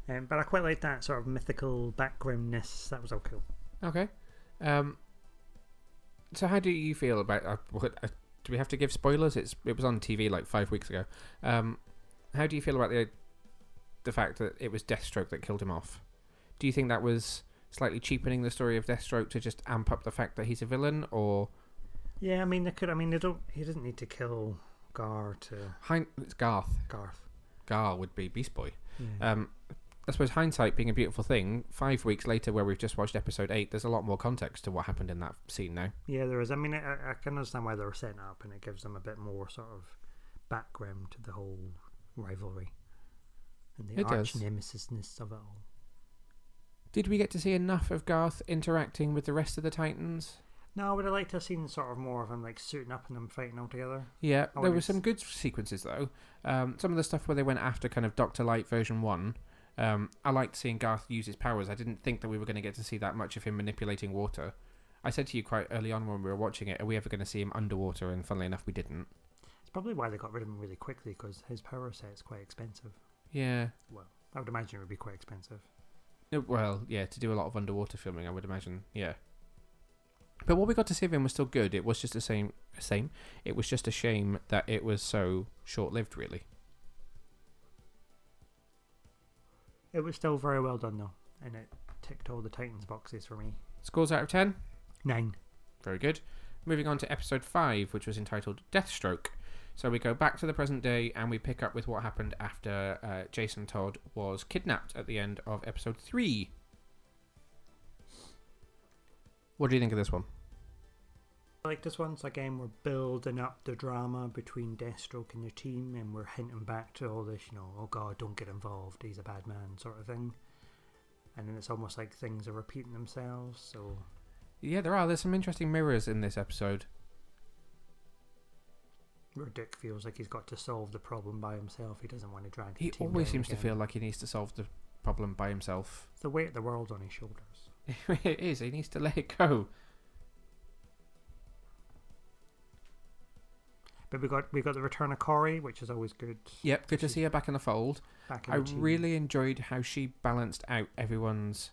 Um, but I quite like that sort of mythical backgroundness. That was all cool. Okay. Um. So how do you feel about? Uh, what, uh, do we have to give spoilers? It's it was on TV like five weeks ago. Um, how do you feel about the the fact that it was Deathstroke that killed him off? Do you think that was slightly cheapening the story of Deathstroke to just amp up the fact that he's a villain, or Yeah, I mean they could. I mean they don't. He doesn't need to kill Gar to Hind- it's Garth? Garth. Gar would be Beast Boy. Yeah. Um, I suppose hindsight being a beautiful thing. Five weeks later, where we've just watched episode eight, there's a lot more context to what happened in that scene now. Yeah, there is. I mean, I, I can understand why they were setting up, and it gives them a bit more sort of background to the whole rivalry and the It arch nemesisness of it all. Did we get to see enough of Garth interacting with the rest of the Titans? No, I would have liked to have seen sort of more of him like suiting up and them fighting all together. Yeah, I there were some good sequences though. Um, some of the stuff where they went after kind of Doctor Light version one. Um, I liked seeing Garth use his powers. I didn't think that we were going to get to see that much of him manipulating water. I said to you quite early on when we were watching it, "Are we ever going to see him underwater?" And funnily enough, we didn't. It's probably why they got rid of him really quickly because his power set is quite expensive. Yeah. Well, I would imagine it would be quite expensive. Well, yeah, to do a lot of underwater filming, I would imagine. Yeah. But what we got to see of him was still good. It was just the same. Same. It was just a shame that it was so short-lived, really. It was still very well done though, and it ticked all the Titans boxes for me. Scores out of ten. Nine. Very good. Moving on to episode 5, which was entitled Deathstroke. So we go back to the present day and we pick up with what happened after uh, Jason Todd was kidnapped at the end of episode 3. What do you think of this one? I like this one. So again, we're building up the drama between Deathstroke and the team, and we're hinting back to all this, you know, oh god, don't get involved, he's a bad man, sort of thing. And then it's almost like things are repeating themselves. So Yeah, there are. There's some interesting mirrors in this episode. Where Dick feels like he's got to solve the problem by himself. He doesn't want to drag. He always seems to feel like he needs to solve the problem by himself. It's the weight of the world on his shoulders. *laughs* it is. He needs to let it go. But we got we got the return of Kory, which is always good. Yep, good to see her back in the fold. Back in I really enjoyed how she balanced out everyone's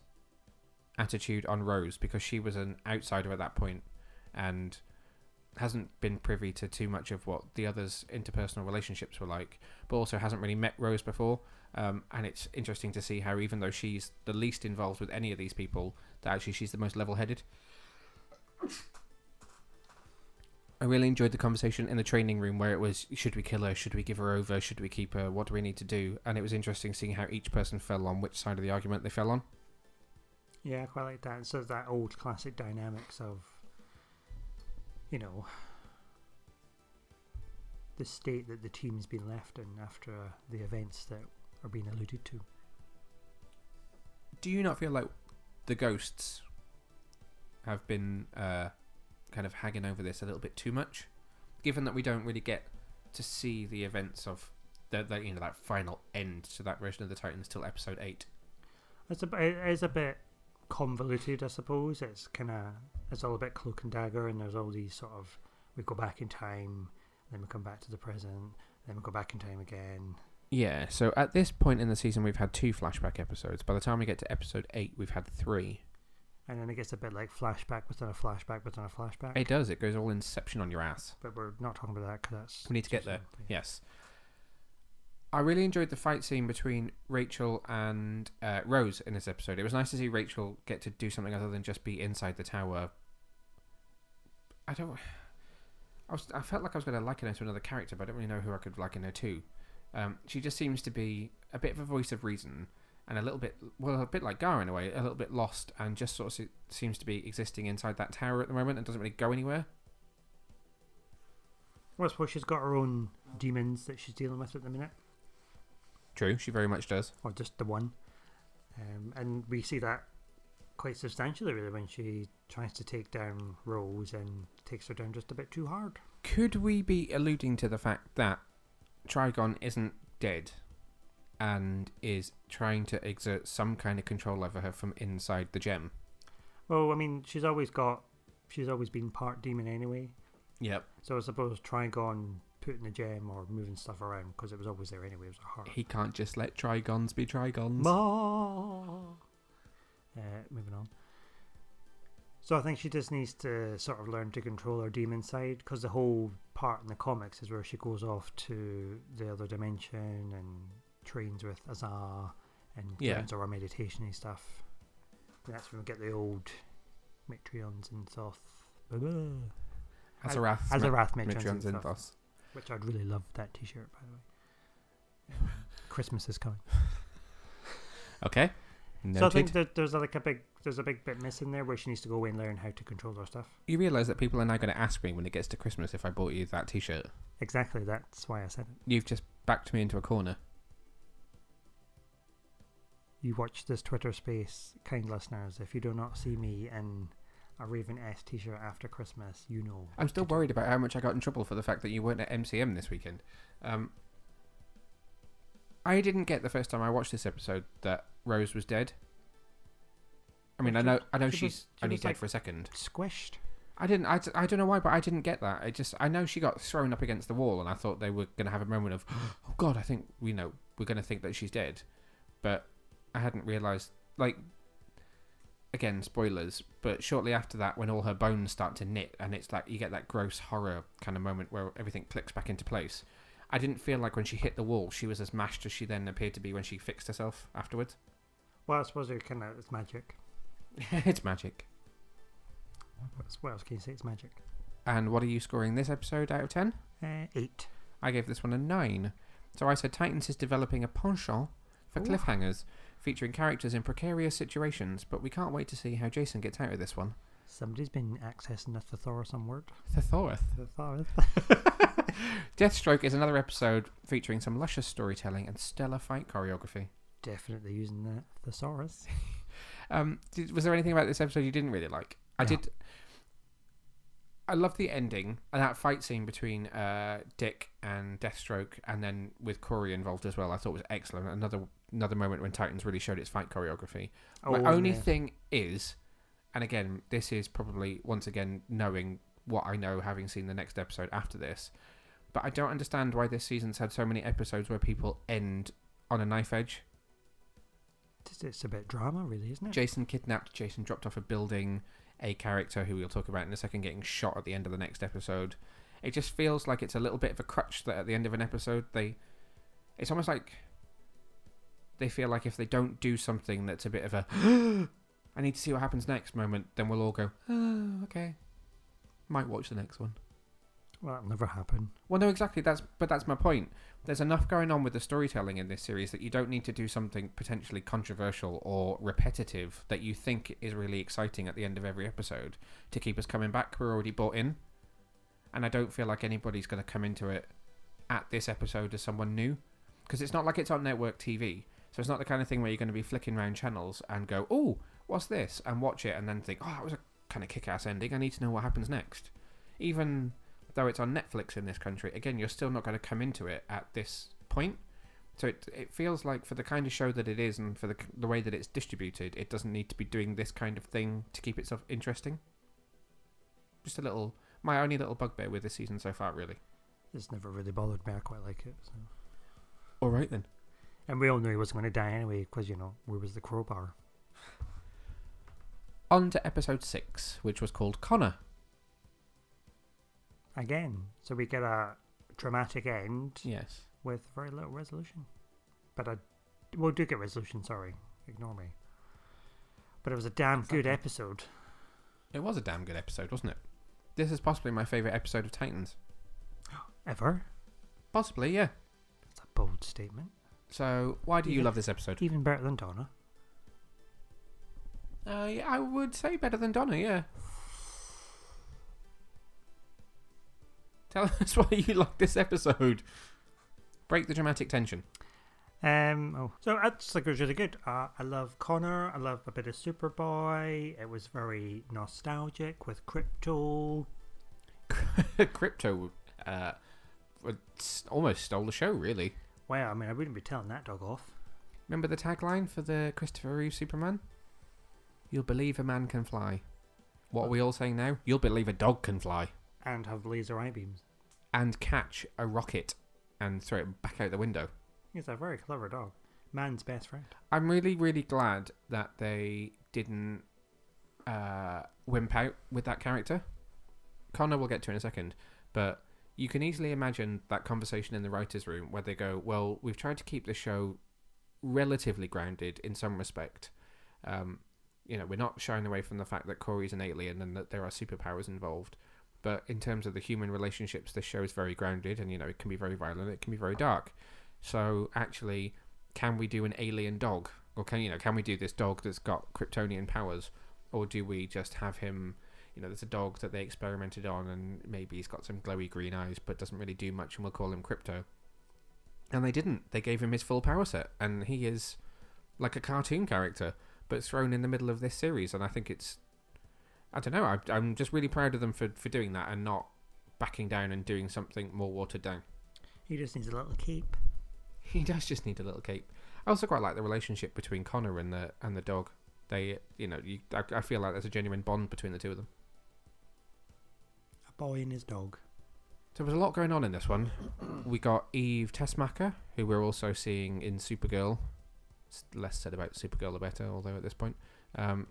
attitude on Rose because she was an outsider at that point and hasn't been privy to too much of what the others' interpersonal relationships were like, but also hasn't really met Rose before. Um, and it's interesting to see how, even though she's the least involved with any of these people, that actually she's the most level headed. I really enjoyed the conversation in the training room where it was should we kill her, should we give her over, should we keep her, what do we need to do? And it was interesting seeing how each person fell on which side of the argument they fell on. Yeah, I quite like that. So that old classic dynamics of, you know, the state that the team's been left in after the events that are being alluded to. Do you not feel like the ghosts have been uh, kind of hanging over this a little bit too much, given that we don't really get to see the events of the, the you know that final end to that version of the Titans till episode eight? It's a it is a bit convoluted, I suppose. It's kind of it's all a bit cloak and dagger, and there's all these sort of we go back in time, then we come back to the present, then we go back in time again. Yeah. So at this point in the season, we've had two flashback episodes. By the time we get to episode eight, we've had three. And then it gets a bit like flashback within a flashback within a flashback. It does. It goes all Inception on your ass. But we're not talking about that because that's. We need to get there. Yes. I really enjoyed the fight scene between Rachel and uh, Rose in this episode. It was nice to see Rachel get to do something other than just be inside the tower. I don't. I was. I felt like I was going to liken her to another character, but I don't really know who I could liken her to. Um, she just seems to be a bit of a voice of reason and a little bit, well, a bit like Gar in a way, a little bit lost and just sort of se- seems to be existing inside that tower at the moment and doesn't really go anywhere. Well, I suppose she's got her own demons that she's dealing with at the minute, True, she very much does. or just the one. Um, and we see that quite substantially, really, when she tries to take down Rose and takes her down just a bit too hard. Could we be alluding to the fact that Trigon isn't dead and is trying to exert some kind of control over her from inside the gem? Well, I mean, she's always got, she's always been part demon anyway. Yep. So I suppose Trigon putting the gem or moving stuff around because it was always there anyway. It was a heart. He can't just let Trigons be Trigons. Ma. Uh, moving on. So I think she just needs to sort of learn to control her demon side because the whole part in the comics is where she goes off to the other dimension and trains with Azar and Yeah. learns all her meditation and stuff. And that's when we get the old Metrion Zinthos. Azarath, Azarath Mit- Mitrions and Mitrions and Thoth. Thoth. Which I'd really love that T-shirt, by the way. *laughs* Christmas is coming. Okay. So I think that there's like a big there's a big bit missing there where she needs to go away and learn how to control her stuff. you realise that people are now going to ask me when it gets to Christmas if I bought you that T-shirt. Exactly, that's why I said it. You've just backed me into a corner. You watch this Twitter space, kind listeners. If you do not see me in a Raven S T-shirt after Christmas, you know. I'm still worried about how much I got in trouble for the fact that you weren't at MCM this weekend. Um, I didn't get the first time I watched this episode that Rose was dead. I mean, I know, I know she was- she's she only dead like, for a second. Squished. I didn't. I, I don't know why, but I didn't get that. I just. I know she got thrown up against the wall, and I thought they were going to have a moment of, *gasps* oh God, I think we know we're going to think that she's dead, but I hadn't realised. Like, again, spoilers. But shortly after that, when all her bones start to knit, and it's like you get that gross horror kind of moment where everything clicks back into place. I didn't feel like when she hit the wall, she was as mashed as she then appeared to be when she fixed herself afterwards. Well, I suppose it kind of it's magic. *laughs* it's magic. What else can you say? It's magic. And what are you scoring this episode out of 10? Uh, eight. I gave this one a 9. So I said Titans is developing a penchant for Ooh. cliffhangers, featuring characters in precarious situations, but we can't wait to see how Jason gets out of this one. Somebody's been accessing the thesaurus on word. Thesaurus. Thesaurus. *laughs* Deathstroke is another episode featuring some luscious storytelling and stellar fight choreography. Definitely using the thesaurus. *laughs* Um, did, was there anything about this episode you didn't really like? I No. did. I love the ending and that fight scene between uh, Dick and Deathstroke, and then with Kory involved as well. I thought was excellent. Another another moment when Titans really showed its fight choreography. My Oh, only yeah. thing is, and again, this is probably once again knowing what I know, having seen the next episode after this, but I don't understand why this season's had so many episodes where people end on a knife edge. It's a bit drama, really, isn't it? Jason kidnapped, Jason dropped off a building, a character who we'll talk about in a second getting shot at the end of the next episode. It just feels like it's a little bit of a crutch that at the end of an episode they it's almost like they feel like if they don't do something that's a bit of a *gasps* I need to see what happens next moment, then we'll all go, oh, okay. Might watch the next one. Well, that'll never happen. Well, no, exactly. That's but that's my point. There's enough going on with the storytelling in this series that you don't need to do something potentially controversial or repetitive that you think is really exciting at the end of every episode to keep us coming back. We're already bought in, and I don't feel like anybody's going to come into it at this episode as someone new because it's not like it's on network TV. So it's not the kind of thing where you're going to be flicking around channels and go, "Oh, what's this?" and watch it and then think, "Oh, that was a kind of kick-ass ending. I need to know what happens next." Even though it's on Netflix in this country, again, you're still not going to come into it at this point. So it it feels like for the kind of show that it is and for the the way that it's distributed, it doesn't need to be doing this kind of thing to keep itself interesting. Just a little, my only little bugbear with this season so far, really. It's never really bothered me. I quite like it. So. All right then. And we all knew he wasn't going to die anyway, because, you know, where was the crowbar? On to episode six, which was called Connor. Again. So we get a dramatic end Yes. with very little resolution. But I. Well, do get resolution, sorry. Ignore me. But it was a damn good episode. It was a damn good episode, wasn't it? This is possibly my favourite episode of Titans. Ever? Possibly, yeah. That's a bold statement. So, why do you Even- love this episode? Even better than Donna. Uh, yeah, I would say better than Donna, yeah. Tell *laughs* us why you like this episode. Break the dramatic tension. Um, oh, so that's like it was really good. Uh, I love Connor. I love a bit of Superboy. It was very nostalgic with Krypto. *laughs* Krypto uh, almost stole the show, really. Wow, I mean, I wouldn't be telling that dog off. Remember the tagline for the Christopher Reeve Superman? You'll believe a man can fly. What are we all saying now? You'll believe a dog can fly. And have laser eye beams. And catch a rocket and throw it back out the window. He's a very clever dog. Man's best friend. I'm really, really glad that they didn't uh, wimp out with that character. Connor we'll get to in a second, but you can easily imagine that conversation in the writers' room where they go, "Well, we've tried to keep the show relatively grounded in some respect. Um, you know, we're not shying away from the fact that Kory's an alien and that there are superpowers involved." But in terms of the human relationships, this show is very grounded, and you know it can be very violent, it can be very dark. So actually, can we do an alien dog, or can you know can we do this dog that's got Kryptonian powers, or do we just have him? You know, there's a dog that they experimented on, and maybe he's got some glowy green eyes, but doesn't really do much, and we'll call him Krypto. And they didn't. They gave him his full power set, and he is like a cartoon character, but thrown in the middle of this series. And I think it's, I don't know. I, I'm just really proud of them for for doing that and not backing down and doing something more watered down. He just needs a little cape. *laughs* He does just need a little cape. I also quite like the relationship between Connor and the and the dog. They, you know, you, I, I feel like there's a genuine bond between the two of them. Boy and his dog. So there was a lot going on in this one. *clears throat* We got Eve Teschmacher, who we're also seeing in Supergirl. S- Less said about Supergirl, the better. Although at this point, um,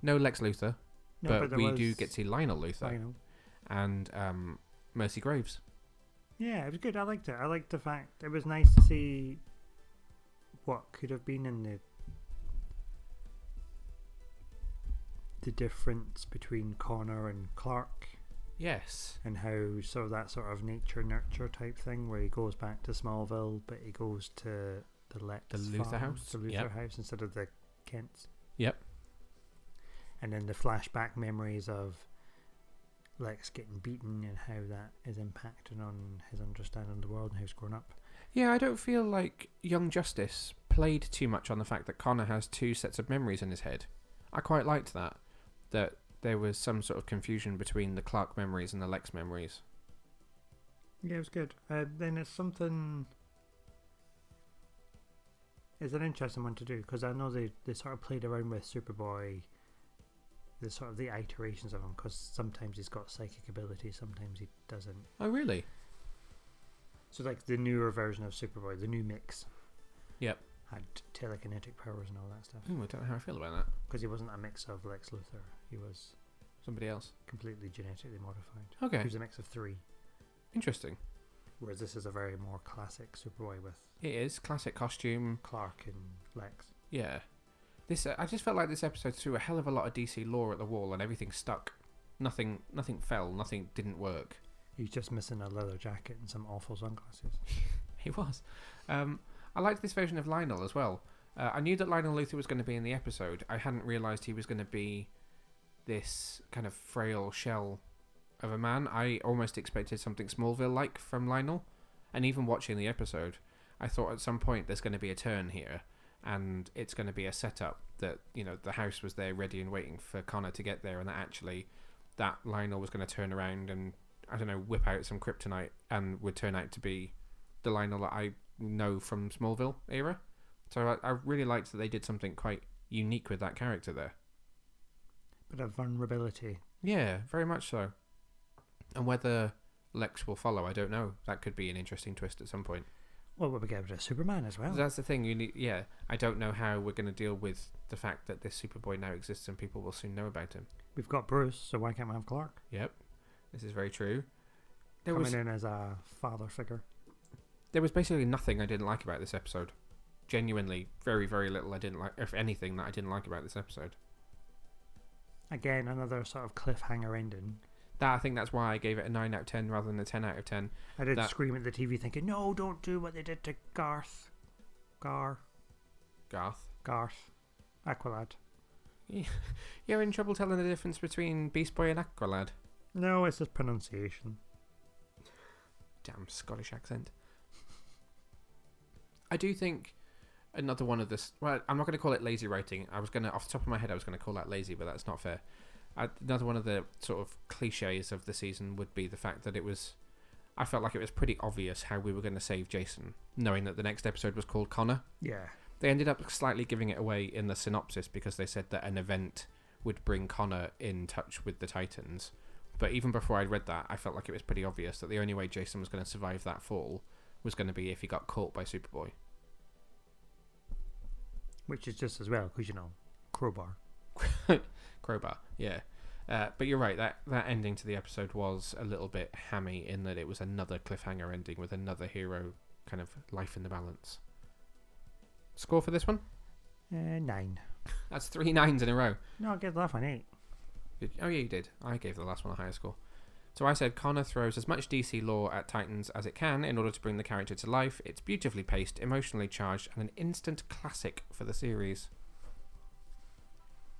no Lex Luthor, No, but, but we do get to see Lionel Luthor Lionel. and um, Mercy Graves. Yeah, it was good. I liked it. I liked the fact it was nice to see what could have been in the the difference between Connor and Clark Yes. and how sort of that sort of nature nurture type thing where he goes back to Smallville but he goes to the Lex The Luthor farm, house, the Luthor yep. house instead of the Kents Yep. and then the flashback memories of Lex getting beaten and how that is impacting on his understanding of the world and how he's grown up. Yeah, I don't feel like Young Justice played too much on the fact that Connor has two sets of memories in his head. I quite liked that. That there was some sort of confusion between the Clark memories and the Lex memories. Yeah, it was good. Uh, then it's something. It's an interesting one to do because I know they, they sort of played around with Superboy, the sort of the iterations of him because sometimes he's got psychic ability, sometimes he doesn't. Oh, really? So like the newer version of Superboy, the new mix, Yep. Had telekinetic powers and all that stuff Ooh, I don't know how I feel about that. because he wasn't a mix of Lex Luthor. He was Somebody else. completely genetically modified. Okay. He was a mix of three, Interesting. whereas this is a very more classic Superboy with It is classic costume. Clark and Lex. Yeah. This uh, I just felt like this episode threw a hell of a lot of DC lore at the wall and everything stuck. Nothing nothing fell, nothing didn't work. He's just missing a leather jacket and some awful sunglasses. *laughs* He was. Um, I liked this version of Lionel as well. Uh, I knew that Lionel Luthor was going to be in the episode. I hadn't realised he was going to be this kind of frail shell of a man. I almost expected something Smallville like from Lionel. And even watching the episode, I thought at some point there's going to be a turn here. And it's going to be a setup that, you know, the house was there ready and waiting for Connor to get there. And that actually, that Lionel was going to turn around and, I don't know, whip out some kryptonite and would turn out to be the Lionel that I know from Smallville era. So I, I really liked that they did something quite unique with that character there. Bit of vulnerability. Yeah, very much so. And whether Lex will follow, I don't know. That could be an interesting twist at some point. Well, we'll get to Superman as well. That's the thing. You need, yeah. I don't know how we're going to deal with the fact that this Superboy now exists and people will soon know about him. We've got Bruce, so why can't we have Clark? Yep, this is very true. There Coming was in as a father figure. There was basically nothing I didn't like about this episode. Genuinely, very very little I didn't like, if anything, that I didn't like about this episode. Again, another sort of cliffhanger ending. That I think that's why I gave it a nine out of ten rather than a ten out of ten. I did That- scream at the TV thinking, no, don't do what they did to Garth. Gar. Garth, Garth. Aqualad. *laughs* you're in trouble telling the difference between Beast Boy and Aqualad. No, it's just pronunciation. Damn Scottish accent. I do think another one of this. Well, I'm not going to call it lazy writing. I was going to, off the top of my head, I was going to call that lazy, but that's not fair. I, another one of the sort of cliches of the season would be the fact that it was. I felt like it was pretty obvious how we were going to save Jason, knowing that the next episode was called Connor. Yeah. They ended up slightly giving it away in the synopsis because they said that an event would bring Connor in touch with the Titans. But even before I'd read that, I felt like it was pretty obvious that the only way Jason was going to survive that fall was going to be if he got caught by Superboy. Which is just as well, because, you know, crowbar. *laughs* Crowbar, yeah. Uh, but you're right, that, that ending to the episode was a little bit hammy in that it was another cliffhanger ending with another hero kind of life in the balance. Score for this one? Uh, nine. That's three nines in a row. No, I gave that one eight. Did, oh yeah, you did. I gave the last one a higher score. So I said Connor throws as much DC lore at Titans as it can in order to bring the character to life. It's beautifully paced, emotionally charged, and an instant classic for the series.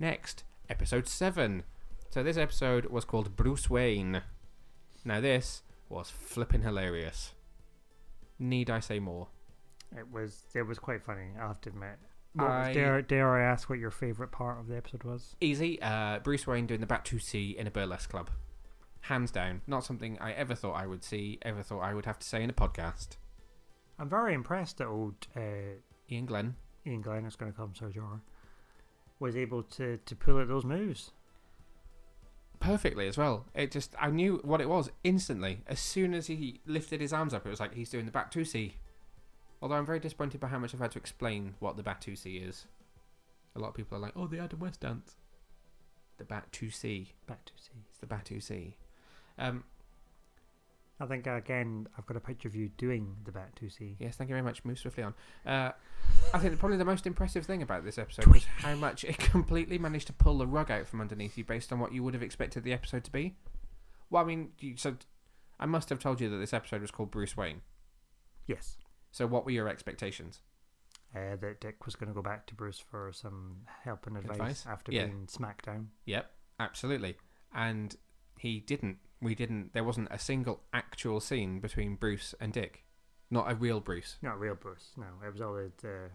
Next, episode 7. So this episode was called Bruce Wayne. Now this was flipping hilarious. Need I say more? It was it was quite funny, I'll have to admit. What I- dare, dare I ask what your favourite part of the episode was? Easy. Uh, Bruce Wayne doing the Batusi in a burlesque club. Hands down. Not something I ever thought I would see, ever thought I would have to say in a podcast. I'm very impressed that old uh, Iain Glen. Iain Glen, it's going to call him Jorah, was able to, to pull out those moves. Perfectly as well. It just, I knew what it was instantly. As soon as he lifted his arms up, it was like he's doing the Batusi. Although I'm very disappointed by how much I've had to explain what the Batusi is. A lot of people are like, oh, the Adam West dance. The Batusi. Back to see. It's the Batusi. Um, I think again, I've got a picture of you doing the Batusi. Yes, thank you very much. Move swiftly on. Uh, I think probably the most impressive thing about this episode was how much it *laughs* completely managed to pull the rug out from underneath you based on what you would have expected the episode to be. Well, I mean, you, so I must have told you that this episode was called Bruce Wayne. Yes. So what were your expectations? Uh, that Dick was going to go back to Bruce for some help and advice, Advice? after Yeah. being smacked down. Yep, absolutely. And he didn't. We didn't. There wasn't a single actual scene between Bruce and Dick. Not a real Bruce. Not a real Bruce. No, it was all the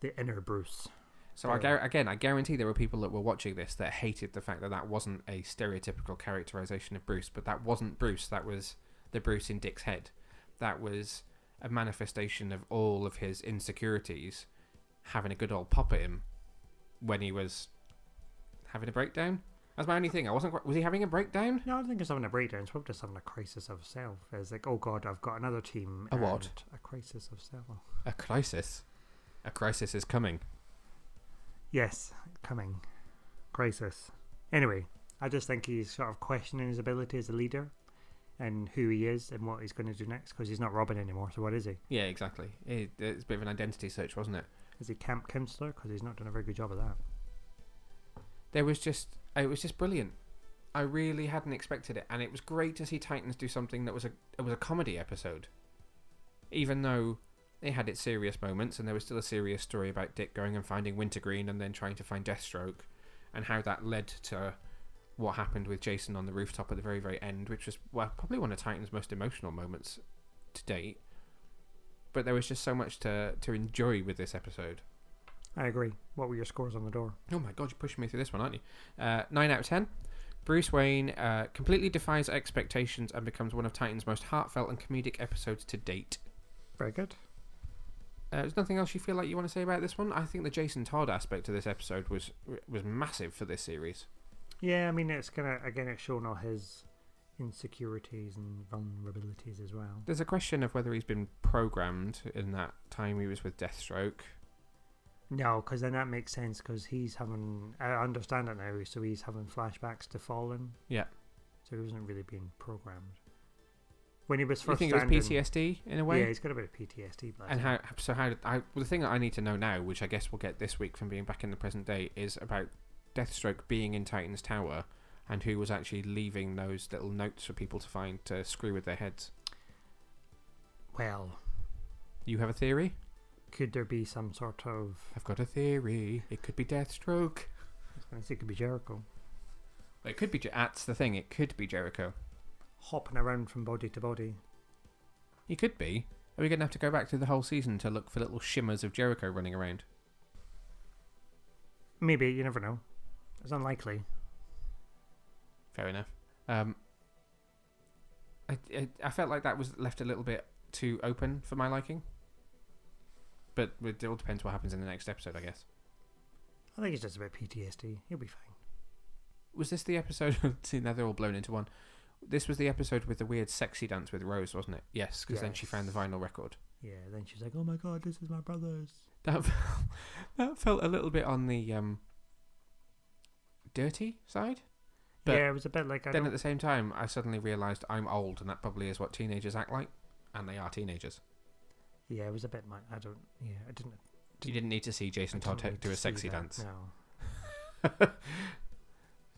the, inner Bruce. So I Uh, gar- again, I guarantee there were people that were watching this that hated the fact that that wasn't a stereotypical characterization of Bruce, but that wasn't Bruce. That was the Bruce in Dick's head. That was a manifestation of all of his insecurities having a good old pop at him when he was having a breakdown. That's my only thing. I wasn't. quite- Was he having a breakdown? No, I don't think he's having a breakdown. It's probably just having a crisis of self. It's like, oh god, I've got another team. A what? A crisis of self. A crisis. A crisis is coming. Yes, coming. Crisis. Anyway, I just think he's sort of questioning his ability as a leader and who he is and what he's going to do next because he's not Robin anymore. So what is he? Yeah, exactly. It, it's a bit of an identity search, wasn't it? Is he camp counselor? Because he's not done a very good job of that. there was just it was just brilliant. I really hadn't expected it, and it was great to see Titans do something that was a it was a comedy episode, even though it had its serious moments, and there was still a serious story about Dick going and finding Wintergreen and then trying to find Deathstroke, and how that led to what happened with Jason on the rooftop at the very very end, which was well probably one of Titans' most emotional moments to date. But there was just so much to to enjoy with this episode. I agree. What were your scores on the door? Oh my god, you're pushing me through this one, aren't you? Uh, 9 out of 10. Bruce Wayne uh, completely defies expectations and becomes one of Titan's most heartfelt and comedic episodes to date. Very good. Uh, there's nothing else you feel like you want to say about this one? I think the Jason Todd aspect of this episode was was massive for this series. Yeah, I mean, it's gonna again, it's showing all his insecurities and vulnerabilities as well. There's a question of whether he's been programmed in that time he was with Deathstroke. No, because then that makes sense because he's having. I understand it now. So he's having flashbacks to Fallen. Yeah. So he wasn't really being programmed. When he was You first. think it was PTSD in a way? Yeah, he's got a bit of PTSD. And how so? How did I? Well, the thing that I need to know now, which I guess we'll get this week from being back in the present day, is about Deathstroke being in Titan's Tower, and who was actually leaving those little notes for people to find to screw with their heads. Well, You have a theory? Could there be some sort of? I've got a theory. It could be Deathstroke. I was going to say it could be Jericho It could be. That's the thing. It could be Jericho. hopping around from body to body. He could be. Are we going to have to go back through the whole season to look for little shimmers of Jericho running around? Maybe you never know. It's unlikely. Fair enough. Um, I, I I felt like that was left a little bit too open for my liking. But it all depends what happens in the next episode, I guess. I think it's just about PTSD. He'll be fine. Was this the episode? *laughs* See, now they're all blown into one. This was the episode with the weird sexy dance with Rose, wasn't it? Yes, because then she found the vinyl record. Yeah. Then she's like, "Oh my god, this is my brother's." That *laughs* felt, that felt a little bit on the um, dirty side. But yeah, it was a bit like I then don't- at the same time, I suddenly realised I'm old, and that probably is what teenagers act like, and they are teenagers. Yeah, it was a bit. My, I don't. Yeah, I didn't. You didn't need to see Jason Todd didn't do a sexy dance. No, *laughs*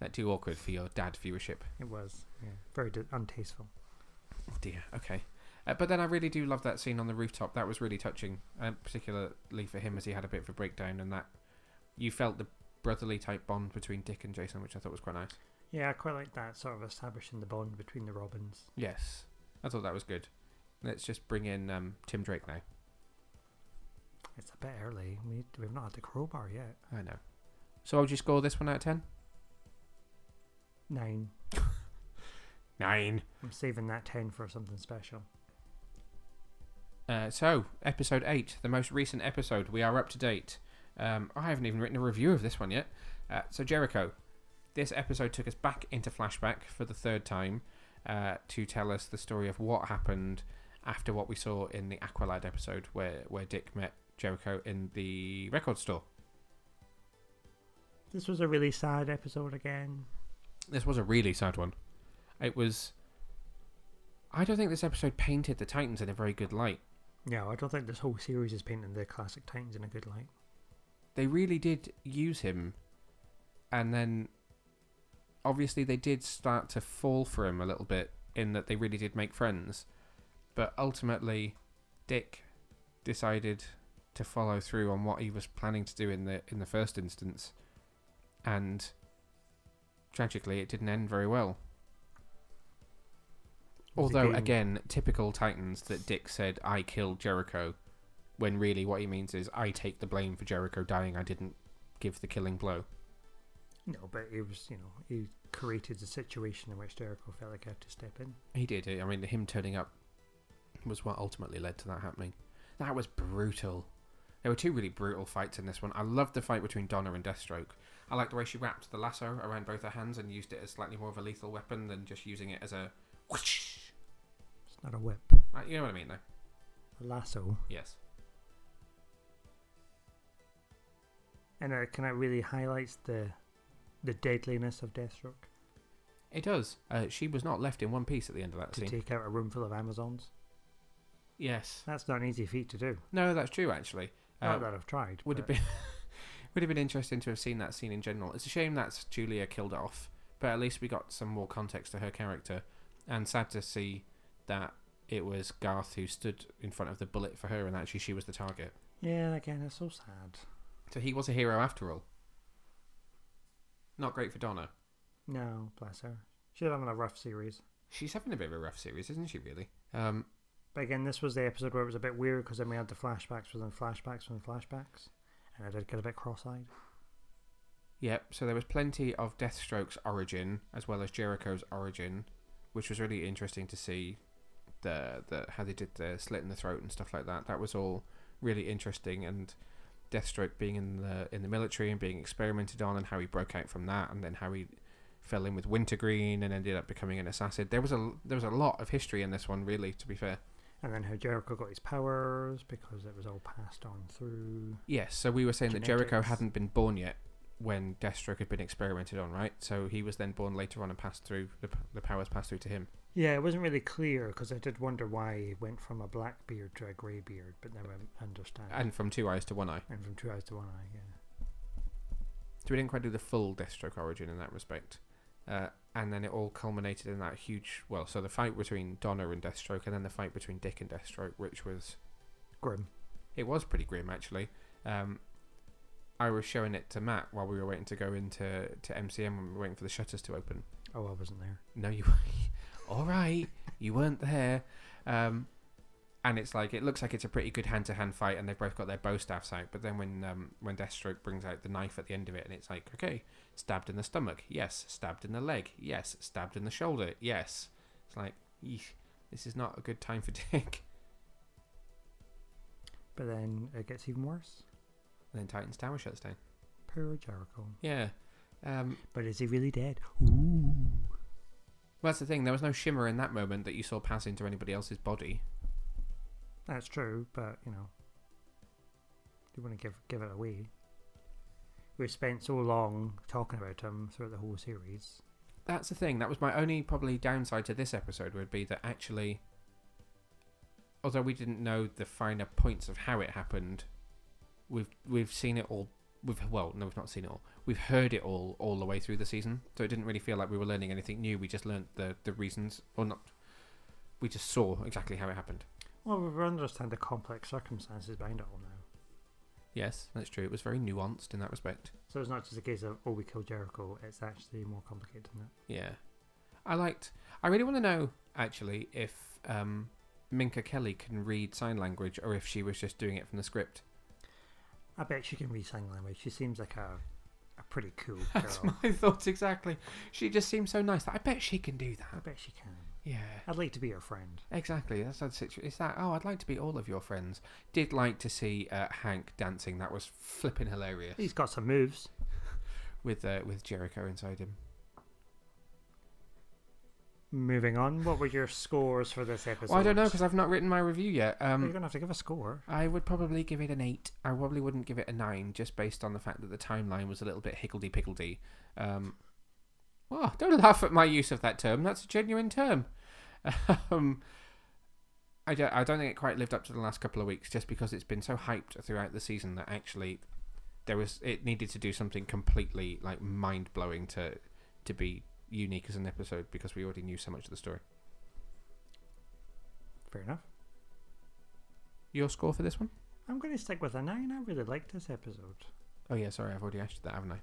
that too awkward for your dad viewership. it was. Yeah, very untasteful. Oh dear. Okay. Uh, but then I really do love that scene on the rooftop. That was really touching, uh, particularly for him as he had a bit of a breakdown, and that you felt the brotherly type bond between Dick and Jason, which I thought was quite nice. Yeah, I quite like that sort of establishing the bond between the Robins. Yes, I thought that was good. Let's just bring in um, Tim Drake now. It's a bit early. We we've not had the crowbar yet. I know. So, how would you score this one out of ten? Nine. *laughs* Nine. I'm saving that ten for something special. Uh, so, episode 8, the most recent episode. We are up to date. Um, I haven't even written a review of this one yet. Uh, so, Jericho. This episode took us back into flashback for the third time uh, to tell us the story of what happened after what we saw in the Aqualad episode where, where Dick met Jericho in the record store. This was a really sad episode again. This was a really sad one. It was. I don't think this episode painted the Titans in a very good light. No, I don't think this whole series is painting the classic Titans in a good light. They really did use him, and then obviously they did start to fall for him a little bit in that they really did make friends, but ultimately, Dick decided to follow through on what he was planning to do in the in the first instance, and tragically, it didn't end very well. Although, again, typical Titans that Dick said, I killed Jericho, when really what he means is, I take the blame for Jericho dying, I didn't give the killing blow. No, but it was, you know, he created a situation in which Jericho felt like he had to step in. He did. I mean, him turning up was what ultimately led to that happening. That was brutal. There were two really brutal fights in this one. I loved the fight between Donna and Deathstroke. I liked the way she wrapped the lasso around both her hands and used it as slightly more of a lethal weapon than just using it as a whoosh. It's not a whip. Uh, You know what I mean, though? A lasso. Yes. And it kind of really highlights the the deadliness of Deathstroke It does. Uh, she was not left in one piece at the end of that to scene. take out a room full of Amazons. Yes. That's not an easy feat to do. No, that's true. Actually, Not Uh, that I've tried. would have been *laughs* would have been interesting to have seen that scene in general. It's a shame that's Julia killed off, but at least we got some more context to her character, and sad to see that it was Garth who stood in front of the bullet for her, and actually she was the target. Yeah, again, it's so sad. So he was a hero after all. Not great for Donna. No, bless her. She's having a rough series. She's having a bit of a rough series, isn't she? Really. Um, But again, this was the episode where it was a bit weird because then we had the flashbacks within flashbacks within flashbacks, and I did get a bit cross-eyed. Yep, so there was plenty of Deathstroke's origin as well as Jericho's origin, which was really interesting to see the the how they did the slit in the throat and stuff like that. That was all really interesting and Deathstroke being in the in the military and being experimented on and how he broke out from that and then how he fell in with Wintergreen and ended up becoming an assassin. There was a there was a lot of history in this one really to be fair. And then how Jericho got his powers because it was all passed on through. Yes, so we were saying that Jericho hadn't been born yet when Deathstroke had been experimented on, right? So he was then born later on and passed through the, the powers passed through to him. Yeah, it wasn't really clear because I did wonder why he went from a black beard to a grey beard, but now I understand. And from two eyes to one eye. and from two eyes to one eye, yeah. So we didn't quite do the full Deathstroke origin in that respect. Uh, and then it all culminated in that huge, well, so the fight between Donna and Deathstroke, and then the fight between Dick and Deathstroke, which was Grim. it was pretty grim actually. Um, I was showing it to Matt while we were waiting to go into to MCM when we were waiting for the shutters to open. Oh, I wasn't there. No, you. *laughs* all right, you weren't there. Um, and it's like it looks like it's a pretty good hand-to-hand fight, and they've both got their bow staffs out. But then when um, when Deathstroke brings out the knife at the end of it, and it's like, okay, stabbed in the stomach, yes. Stabbed in the leg, yes. Stabbed in the shoulder, yes. It's like, eesh, this is not a good time for *laughs* Dick. But then it gets even worse. And then Titan's Tower shuts down. Poor Jericho. Yeah. Um, But is he really dead? Ooh. well, that's the thing. There was no shimmer in that moment that you saw pass into anybody else's body. That's true, but you know, you want to give give it away. We've spent so long talking about him throughout the whole series. that's the thing. That was my only probably downside to this episode would be that actually, although we didn't know the finer points of how it happened, we've we've seen it all. We've well, no, we've not seen it all. We've heard it all all the way through the season, so it didn't really feel like we were learning anything new. We just learned the the reasons, or not. We just saw exactly how it happened. Well, we understand the complex circumstances behind it all now. Yes, that's true. It was very nuanced in that respect. So it's not just a case of oh we killed Jericho. It's actually more complicated than that. Yeah, I liked. I really want to know actually if um, Minka Kelly can read sign language or if she was just doing it from the script. I bet she can read sign language. She seems like a a pretty cool *laughs* girl. That's my thoughts exactly. She just seems so nice. I bet she can do that. I bet she can. Yeah, I'd like to be your friend. exactly. That's that situation. It's that. Oh, I'd like to be all of your friends. Did like to see uh, Hank dancing. That was flipping hilarious. He's got some moves. *laughs* with uh, with Jericho inside him. Moving on, what were your scores for this episode? Well, I don't know because I've not written my review yet. You're Um, gonna have to give a score. I would probably give it an eight. I probably wouldn't give it a nine, just based on the fact that the timeline was a little bit higgledy piggledy. Um, oh, don't *laughs* laugh at my use of that term. That's a genuine term. *laughs* um, I don't, I don't think it quite lived up to the last couple of weeks, just because it's been so hyped throughout the season that actually there was it needed to do something completely like mind blowing to to be unique as an episode because we already knew so much of the story. Fair enough. Your score for this one? I'm going to stick with a nine. I really liked this episode. Oh yeah, sorry, I've already asked you that, haven't I?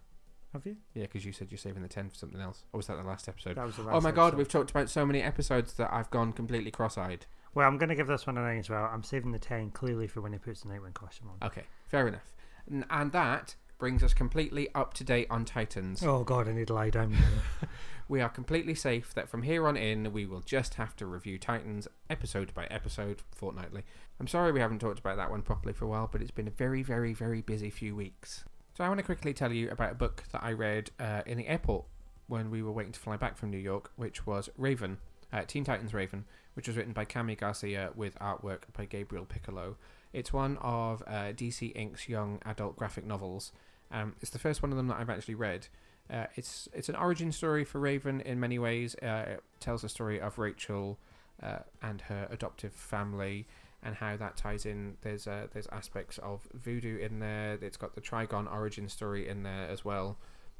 Have you? Yeah, because you said you're saving the ten for something else. Or was that the last episode? That was the last oh last my god, episode. we've talked about so many episodes that I've gone completely cross-eyed. Well, I'm going to give this one a nine as well. I'm saving the ten clearly for when he puts the Nightwing costume on. Okay, fair enough. N- And that brings us completely up to date on Titans. Oh god, I need to lie down. *laughs* we are completely safe that from here on in, we will just have to review Titans episode by episode fortnightly. I'm sorry we haven't talked about that one properly for a while, but it's been a very, very, very busy few weeks. So I want to quickly tell you about a book that I read uh, in the airport when we were waiting to fly back from New York, which was Raven, uh, Teen Titans Raven, which was written by Kami Garcia with artwork by Gabriel Picolo. It's one of uh, DC Ink's young adult graphic novels. Um, it's the first one of them that I've actually read. Uh, it's it's an origin story for Raven in many ways. Uh, it tells the story of Rachel uh, and her adoptive family and how that ties in. There's uh, there's aspects of voodoo in there. It's got the Trigon origin story in there as well,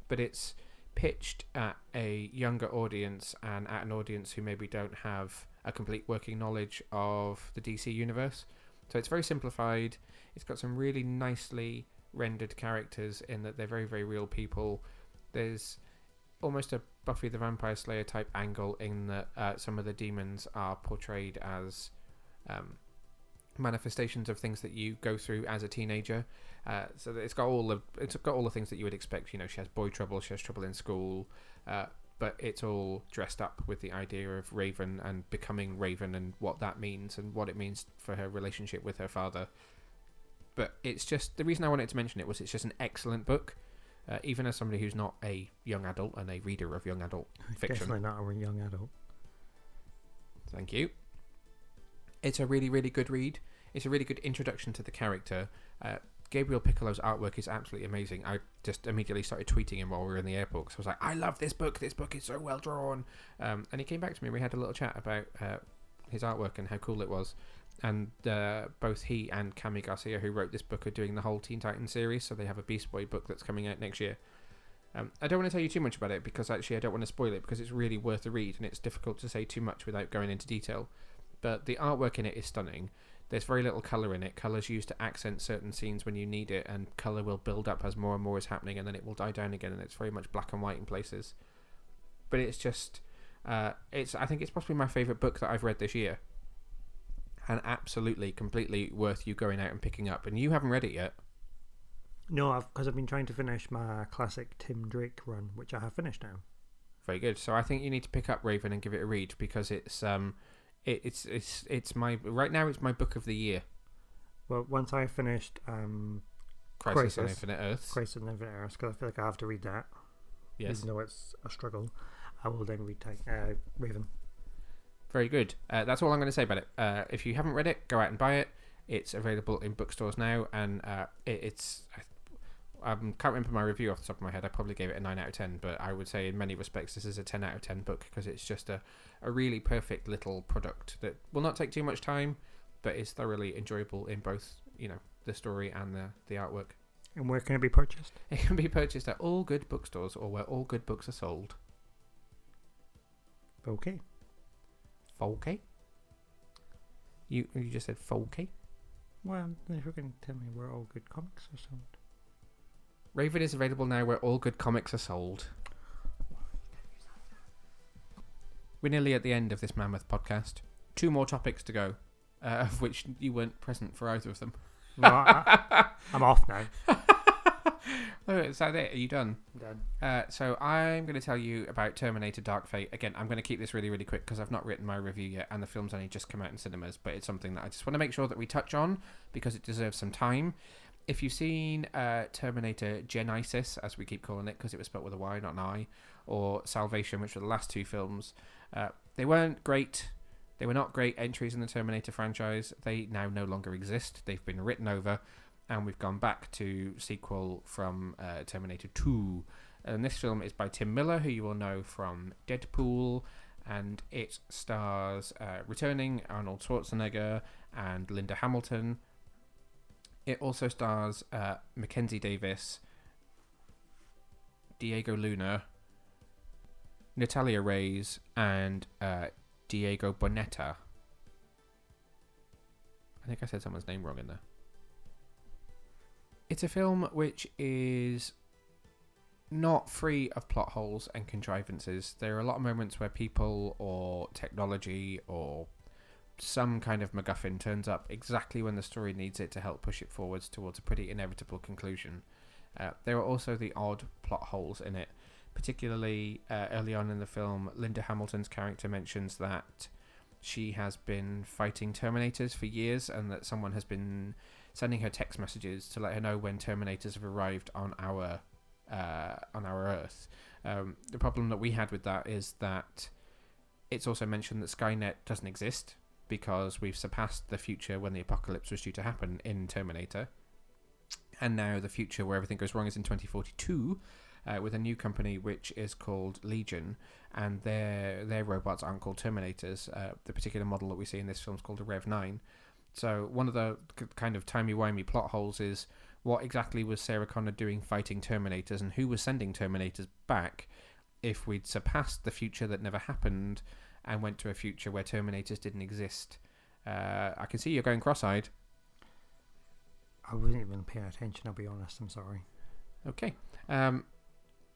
but it's pitched at a younger audience and at an audience who maybe don't have a complete working knowledge of the DC universe. So it's very simplified. It's got some really nicely rendered characters in that they're very very real people. There's almost a Buffy the Vampire Slayer type angle in that uh, some of the demons are portrayed as um, manifestations of things that you go through as a teenager. Uh, so that it's got all the it's got all the things that you would expect. You know, she has boy trouble, she has trouble in school, uh, but it's all dressed up with the idea of Raven and becoming Raven and what that means and what it means for her relationship with her father. But it's just the reason I wanted to mention it was it's just an excellent book. Uh, even as somebody who's not a young adult and a reader of young adult *laughs* fiction. Definitely not a young adult. Thank you. It's a really, really good read. It's a really good introduction to the character. Uh, Gabriel Picolo's artwork is absolutely amazing. I just immediately started tweeting him while we were in the airport because I was like, I love this book. This book is so well drawn. Um, and he came back to me. We had a little chat about uh, his artwork and how cool it was. And uh, both he and Kami Garcia, who wrote this book, are doing the whole Teen Titans series. So they have a Beast Boy book that's coming out next year. Um, I don't want to tell you too much about it because actually I don't want to spoil it because it's really worth a read and it's difficult to say too much without going into detail. But the artwork in it is stunning. There's very little colour in it. Color's used to accent certain scenes when you need it, and colour will build up as more and more is happening, and then it will die down again, and it's very much black and white in places. But it's just, uh, it's. I think it's possibly my favourite book that I've read this year, and absolutely, completely worth you going out and picking up. And you haven't read it yet. No, I've because I've been trying to finish my classic Tim Drake run, which I have finished now. Very good. So I think you need to pick up Raven and give it a read because it's um, it, it's it's it's my right now it's my book of the year. Well, once I finished um, Crisis, on Infinite Earths. Crisis on Infinite Earths, because I feel like I have to read that. Yes. Even though it's a struggle, I will then read uh, Raven. Very good. Uh, that's all I'm going to say about it. Uh, if you haven't read it, go out and buy it. It's available in bookstores now, and uh, it, it's. I um, can't remember my review off the top of my head. I probably gave it a nine out of ten, but I would say in many respects this is a ten out of ten book because it's just a, a really perfect little product that will not take too much time, but is thoroughly enjoyable in both you know the story and the the artwork. And where can it be purchased? It can be purchased at all good bookstores or where all good books are sold. Okay. Folky? You you just said Folky? Well, if you can tell me where all good comics are sold. Raven is available now where all good comics are sold. We're nearly at the end of this mammoth podcast. Two more topics to go, uh, *laughs* of which you weren't present for either of them. No, I, am off now. oh, is that it? Are you done? I'm done. Uh, so I'm going to tell you about Terminator Dark Fate. Again, I'm going to keep this really, really quick because I've not written my review yet and the film's only just come out in cinemas, but it's something that I just want to make sure that we touch on because it deserves some time. If you've seen uh, Terminator Genesis, as we keep calling it because it was spelled with a Y, not an I, or Salvation, which were the last two films, uh, they weren't great. They were not great entries in the Terminator franchise. They now no longer exist. They've been written over and we've gone back to sequel from uh, Terminator 2. And this film is by Tim Miller, who you will know from Deadpool and it stars uh, returning Arnold Schwarzenegger and Linda Hamilton. It also stars uh, Mackenzie Davis, Diego Luna, Natalia Reyes, and uh, Diego Boneta. I think I said someone's name wrong in there. It's a film which is not free of plot holes and contrivances. There are a lot of moments where people or technology or some kind of MacGuffin turns up exactly when the story needs it to help push it forwards towards a pretty inevitable conclusion. Uh, there are also the odd plot holes in it, particularly uh, early on in the film. Linda Hamilton's character mentions that she has been fighting Terminators for years and that someone has been sending her text messages to let her know when Terminators have arrived on our uh, on our Earth. Um, the problem that we had with that is that it's also mentioned that Skynet doesn't exist because we've surpassed the future when the apocalypse was due to happen in Terminator. And now the future where everything goes wrong is in 2042 uh, with a new company which is called Legion, and their their robots aren't called Terminators. Uh, the particular model that we see in this film is called a Rev 9. So one of the kind of timey-wimey plot holes is what exactly was Sarah Connor doing fighting Terminators and who was sending Terminators back if we'd surpassed the future that never happened and went to a future where Terminators didn't exist. Uh, I can see you're going cross-eyed. I wasn't even paying attention. I'll be honest. I'm sorry. Okay. Um,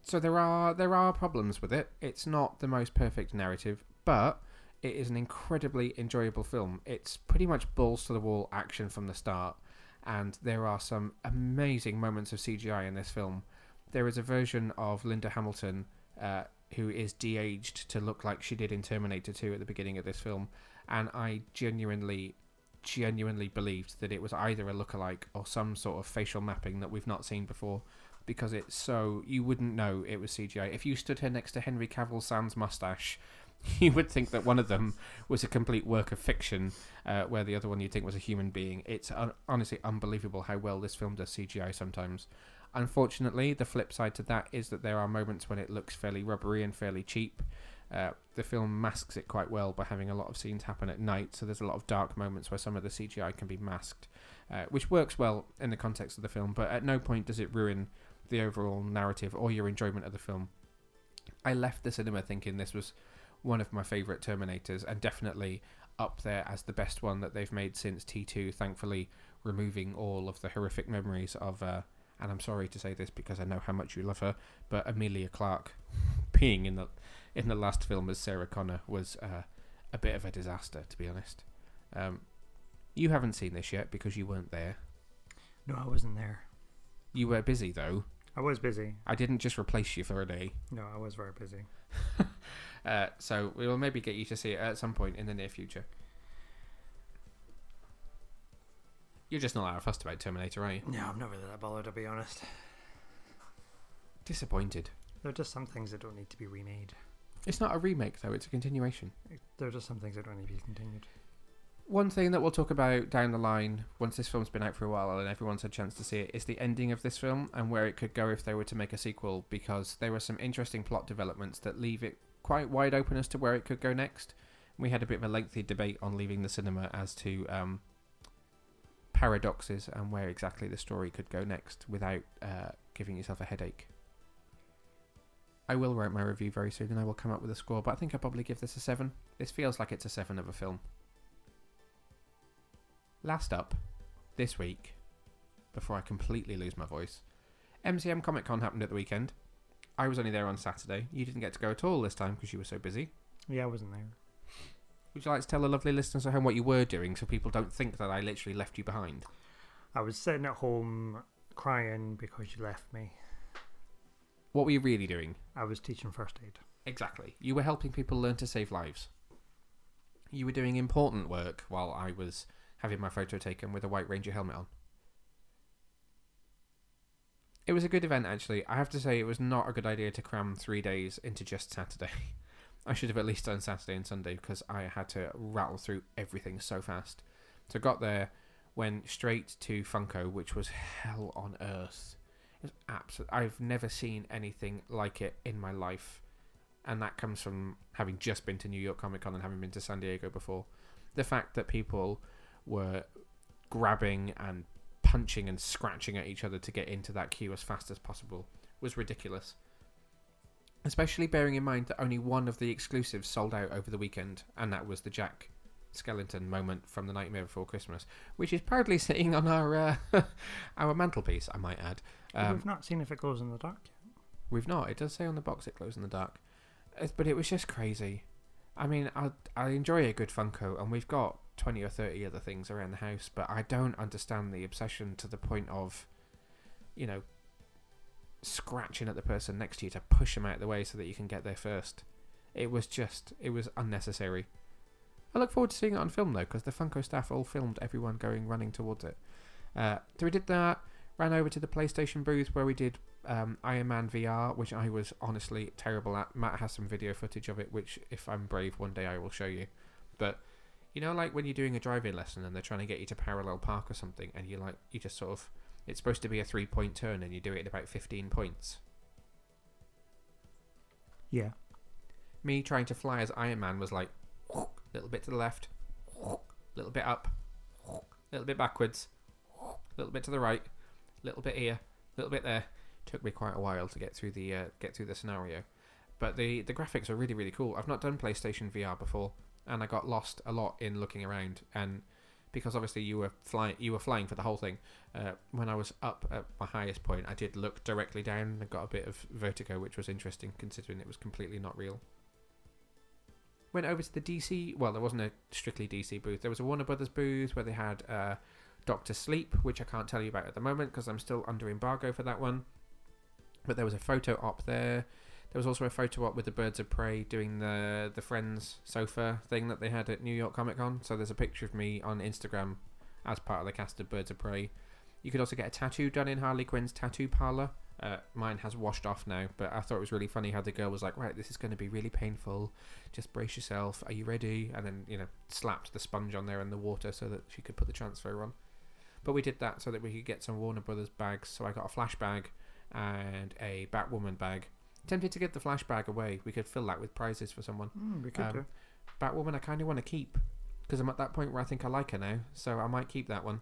so there are there are problems with it. It's not the most perfect narrative, but it is an incredibly enjoyable film. It's pretty much balls to the wall action from the start, and there are some amazing moments of CGI in this film. There is a version of Linda Hamilton uh, who is de-aged to look like she did in Terminator 2 at the beginning of this film, and I genuinely genuinely believed that it was either a lookalike or some sort of facial mapping that we've not seen before because it's so you wouldn't know it was CGI. If you stood here next to Henry Cavill sans mustache, *laughs* you would think that one of them was a complete work of fiction, uh, where the other one you'd think was a human being. It's uh, honestly unbelievable how well this film does CGI sometimes. Unfortunately, the flip side to that is that there are moments when it looks fairly rubbery and fairly cheap. Uh, the film masks it quite well by having a lot of scenes happen at night, so there's a lot of dark moments where some of the CGI can be masked, uh, which works well in the context of the film, but at no point does it ruin the overall narrative or your enjoyment of the film. I left the cinema thinking this was one of my favourite Terminators and definitely up there as the best one that they've made since T2, thankfully removing all of the horrific memories of, uh, and I'm sorry to say this because I know how much you love her, but Emilia Clarke *laughs* being in the in the last film as Sarah Connor was uh, a bit of a disaster, to be honest. Um, you haven't seen this yet because you weren't there. No, I wasn't there. You were busy though. I was busy. I didn't just replace you for a day. No, I was very busy. *laughs* uh, so we will maybe get you to see it at some point in the near future. You're just not that fussed about Terminator, are you? No, I'm not really that bothered to be honest. Disappointed. There are just some things that don't need to be remade. It's not a remake though; it's a continuation. There are just some things that don't need to be continued. One thing that we'll talk about down the line, once this film's been out for a while and everyone's had a chance to see it, is the ending of this film and where it could go if they were to make a sequel, because there were some interesting plot developments that leave it quite wide open as to where it could go next. We had a bit of a lengthy debate on leaving the cinema as to um, paradoxes and where exactly the story could go next without uh, giving yourself a headache. I will write my review very soon and I will come up with a score, but I think I'll probably give this a 7. This feels like it's a 7 of a film. Last up, this week, before I completely lose my voice, MCM Comic Con happened at the weekend. I was only there on Saturday. You didn't get to go at all this time because you were so busy. Yeah, I wasn't there. Would you like to tell the lovely listeners at home what you were doing so people don't think that I literally left you behind? I was sitting at home crying because you left me. What were you really doing? I was teaching first aid. Exactly. You were helping people learn to save lives. You were doing important work while I was having my photo taken with a White Ranger helmet on. It was a good event, actually. I have to say, it was not a good idea to cram three days into just Saturday. *laughs* I should have at least done Saturday and Sunday because I had to rattle through everything so fast. So I got there, went straight to Funko, which was hell on earth. It was absolute. I've never seen anything like it in my life. and that comes from having just been to New York Comic Con and having been to San Diego before. The fact that people were grabbing and punching and scratching at each other to get into that queue as fast as possible was ridiculous. Especially bearing in mind that only one of the exclusives sold out over the weekend, and that was the Jack Skellington moment from the Nightmare Before Christmas, which is proudly *laughs* sitting on our uh, *laughs* our mantelpiece. I might add. Um, we've not seen if it glows in the dark yet. We've not. It does say on the box it glows in the dark, but it was just crazy. I mean, I I enjoy a good Funko, and we've got twenty or thirty other things around the house, but I don't understand the obsession to the point of, you know, scratching at the person next to you to push them out of the way so that you can get there first. It was just, it was unnecessary. I look forward to seeing it on film though, because the Funko staff all filmed everyone going running towards it. Uh, so we did that. Ran over to the PlayStation booth where we did um, Iron Man VR, which I was honestly terrible at. Matt has some video footage of it, which if I'm brave, one day I will show you. But you know, like when you're doing a driving lesson and they're trying to get you to parallel park or something, and you like you just sort of it's supposed to be a three point turn and you do it at about 15 points. Yeah. Me trying to fly as Iron Man was like, *sniffs* little bit to the left, *sniffs* little bit up, *sniffs* little bit backwards, little bit to the right, little bit here, little bit there. Took me quite a while to get through the uh, get through the scenario, but the the graphics are really really cool. I've not done PlayStation VR before, and I got lost a lot in looking around and because obviously you were flying you were flying for the whole thing. Uh, when I was up at my highest point, I did look directly down and got a bit of vertigo, which was interesting considering it was completely not real. Went over to the DC. Well, there wasn't a strictly DC booth. There was a Warner Brothers booth where they had uh, Doctor Sleep, which I can't tell you about at the moment because I'm still under embargo for that one. But there was a photo op there. There was also a photo op with the Birds of Prey doing the the Friends sofa thing that they had at New York Comic Con. So there's a picture of me on Instagram as part of the cast of Birds of Prey. You could also get a tattoo done in Harley Quinn's tattoo parlor. Uh, mine has washed off now, but I thought it was really funny how the girl was like, "Right, this is going to be really painful. Just brace yourself. Are you ready?" And then you know slapped the sponge on there in the water so that she could put the transfer on. But we did that so that we could get some Warner Brothers bags. So I got a flash bag and a Batwoman bag Tempted to give the flash bag away. We could fill that with prizes for someone. Mm, we could um, do. Batwoman, I kind of want to keep because I'm at that point where I think I like her now, so I might keep that one.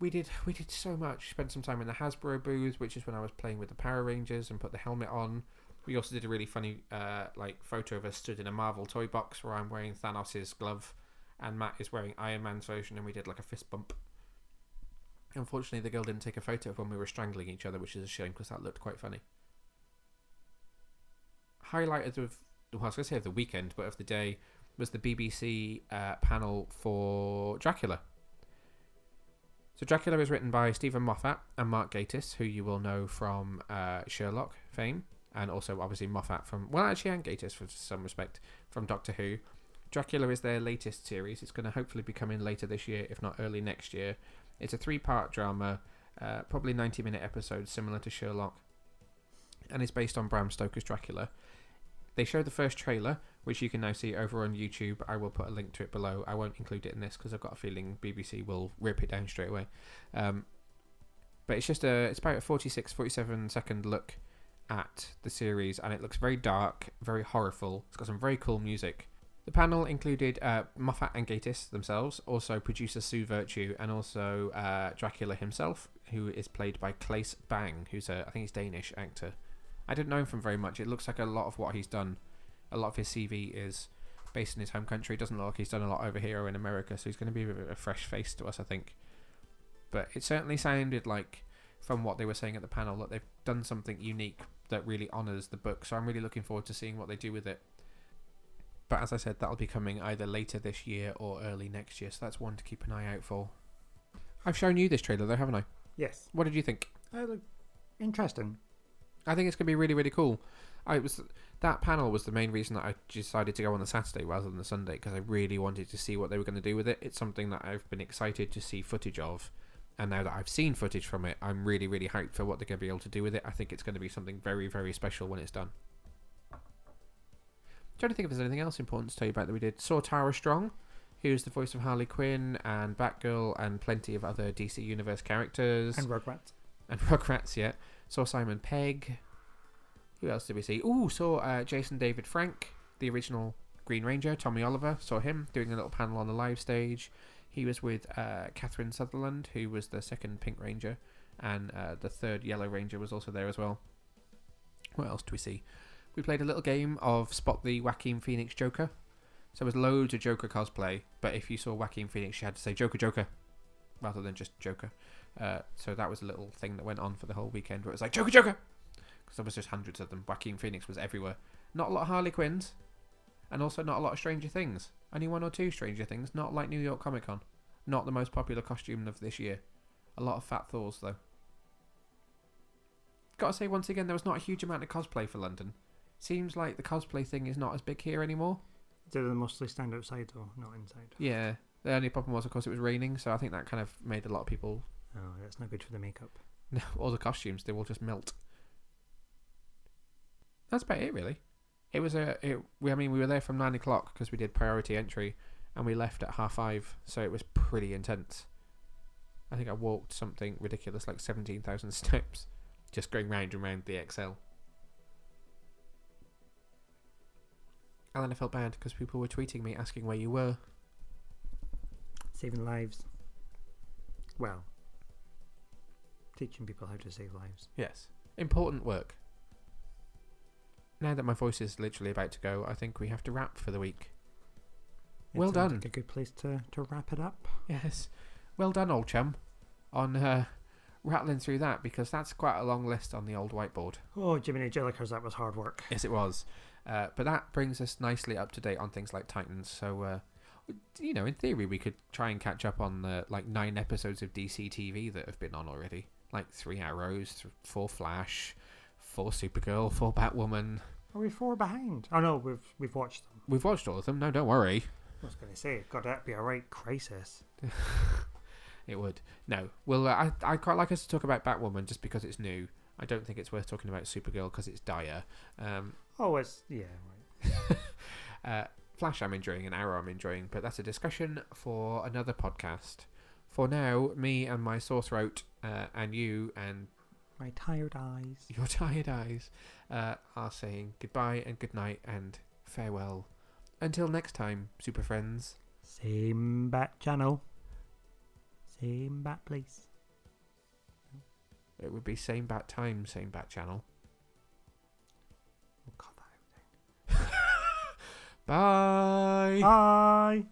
We did we did so much. Spent some time in the Hasbro booth, which is when I was playing with the Power Rangers and put the helmet on. We also did a really funny uh, like photo of us stood in a Marvel toy box where I'm wearing Thanos' glove and Matt is wearing Iron Man's version, and we did like a fist bump. Unfortunately, the girl didn't take a photo of when we were strangling each other, which is a shame because that looked quite funny highlighted of well, I was going to say of the weekend, but of the day was the BBC uh, panel for Dracula. So Dracula is written by Steven Moffat and Mark Gatiss, who you will know from uh, Sherlock fame, and also obviously Moffat from well, actually, and Gatiss for some respect from Doctor Who. Dracula is their latest series. It's going to hopefully be coming later this year, if not early next year. It's a three-part drama, uh, probably 90-minute episodes, similar to Sherlock, and it's based on Bram Stoker's Dracula. They showed the first trailer, which you can now see over on YouTube. I will put a link to it below. I won't include it in this because I've got a feeling BBC will rip it down straight away. Um, but it's just a it's about a 46 47 second look at the series and it looks very dark very horrible it's got some very cool music the panel included uh, Moffat and Gatiss themselves, also producer Sue Vertue and also uh, Dracula himself, who is played by Claes Bang, who's a I think he's Danish actor. I didn't know him from very much. It looks like a lot of what he's done, a lot of his CV is based in his home country. It doesn't look like he's done a lot over here or in America, so he's going to be a, a fresh face to us, I think. But it certainly sounded like, from what they were saying at the panel, that they've done something unique that really honours the book. So I'm really looking forward to seeing what they do with it. But as I said, that'll be coming either later this year or early next year, so that's one to keep an eye out for. I've shown you this trailer though, haven't I? Yes. What did you think? Uh, interesting. I think it's going to be really, really cool. I was that panel was the main reason that I decided to go on the Saturday rather than the Sunday because I really wanted to see what they were going to do with it. It's something that I've been excited to see footage of, and now that I've seen footage from it, I'm really, really hyped for what they're going to be able to do with it. I think it's going to be something very, very special when it's done. I'm trying to think if there's anything else important to tell you about that we did. Saw Tara Strong, who's the voice of Harley Quinn and Batgirl and plenty of other DC Universe characters. And Rugrats. And *laughs* Rugrats, yeah. Saw Simon Pegg. Who else did we see? Ooh, saw uh, Jason David Frank, the original Green Ranger, Tommy Oliver. Saw him doing a little panel on the live stage. He was with uh, Catherine Sutherland, who was the second Pink Ranger, and uh, the third Yellow Ranger was also there as well. What else do we see? We played a little game of Spot the Joaquin Phoenix Joker. So there was loads of Joker cosplay, but if you saw Joaquin Phoenix, you had to say Joker Joker rather than just Joker. Uh, so that was a little thing that went on for the whole weekend where it was like Joker Joker because there was just hundreds of them. Joaquin Phoenix was everywhere. Not a lot of Harley Quinns, and also not a lot of Stranger Things. Only one or two Stranger Things. Not like New York Comic Con. Not the most popular costume of this year. A lot of Fat Thors though. Gotta say once again, there was not a huge amount of cosplay for London. Seems like the cosplay thing is not as big here anymore. Did they mostly stand outside though, not inside? Yeah. The only problem was, of course, it was raining, so I think that kind of made a lot of people. Oh, that's not good for the makeup. No, *laughs* all the costumes they will just melt. That's about it, really. It was a. It, we, I mean, we were there from nine o'clock because we did priority entry, and we left at half five, so it was pretty intense. I think I walked something ridiculous, like seventeen thousand *laughs* steps, just going round and round the ExCeL. And then I felt bad because people were tweeting me asking where you were. Saving lives. Well, teaching people how to save lives. Yes. Important work. Now that my voice is literally about to go, I think we have to wrap for the week. It well done. Like a good place to, to wrap it up. Yes. Well done, old chum, on uh, rattling through that because that's quite a long list on the old whiteboard. Oh, Jiminy Jillikers, that was hard work. Yes, it was. Uh, but that brings us nicely up to date on things like Titans. So, uh, you know, in theory, we could try and catch up on the like nine episodes of DC TV that have been on already. Like three Arrows, th- four Flash, four Supergirl, four Batwoman. Are we four behind? Oh no, we've we've watched them. We've watched all of them. No, don't worry. I was going to say, God, that'd be a right crisis. *laughs* It would. No. Well, uh, I I quite like us to talk about Batwoman just because it's new. I don't think it's worth talking about Supergirl because it's dire. Um, Oh, it's yeah, right. *laughs* uh, Flash I'm enjoying and Arrow I'm enjoying, but that's a discussion for another podcast. For now, me and my sore throat, uh, and you and My tired eyes. your *laughs* tired eyes, uh, are saying goodbye and good night and farewell. Until next time, super friends. Same bat channel. Same bat place. It would be same bat time, same bat channel. We'll cut that *laughs* out. Bye. Bye.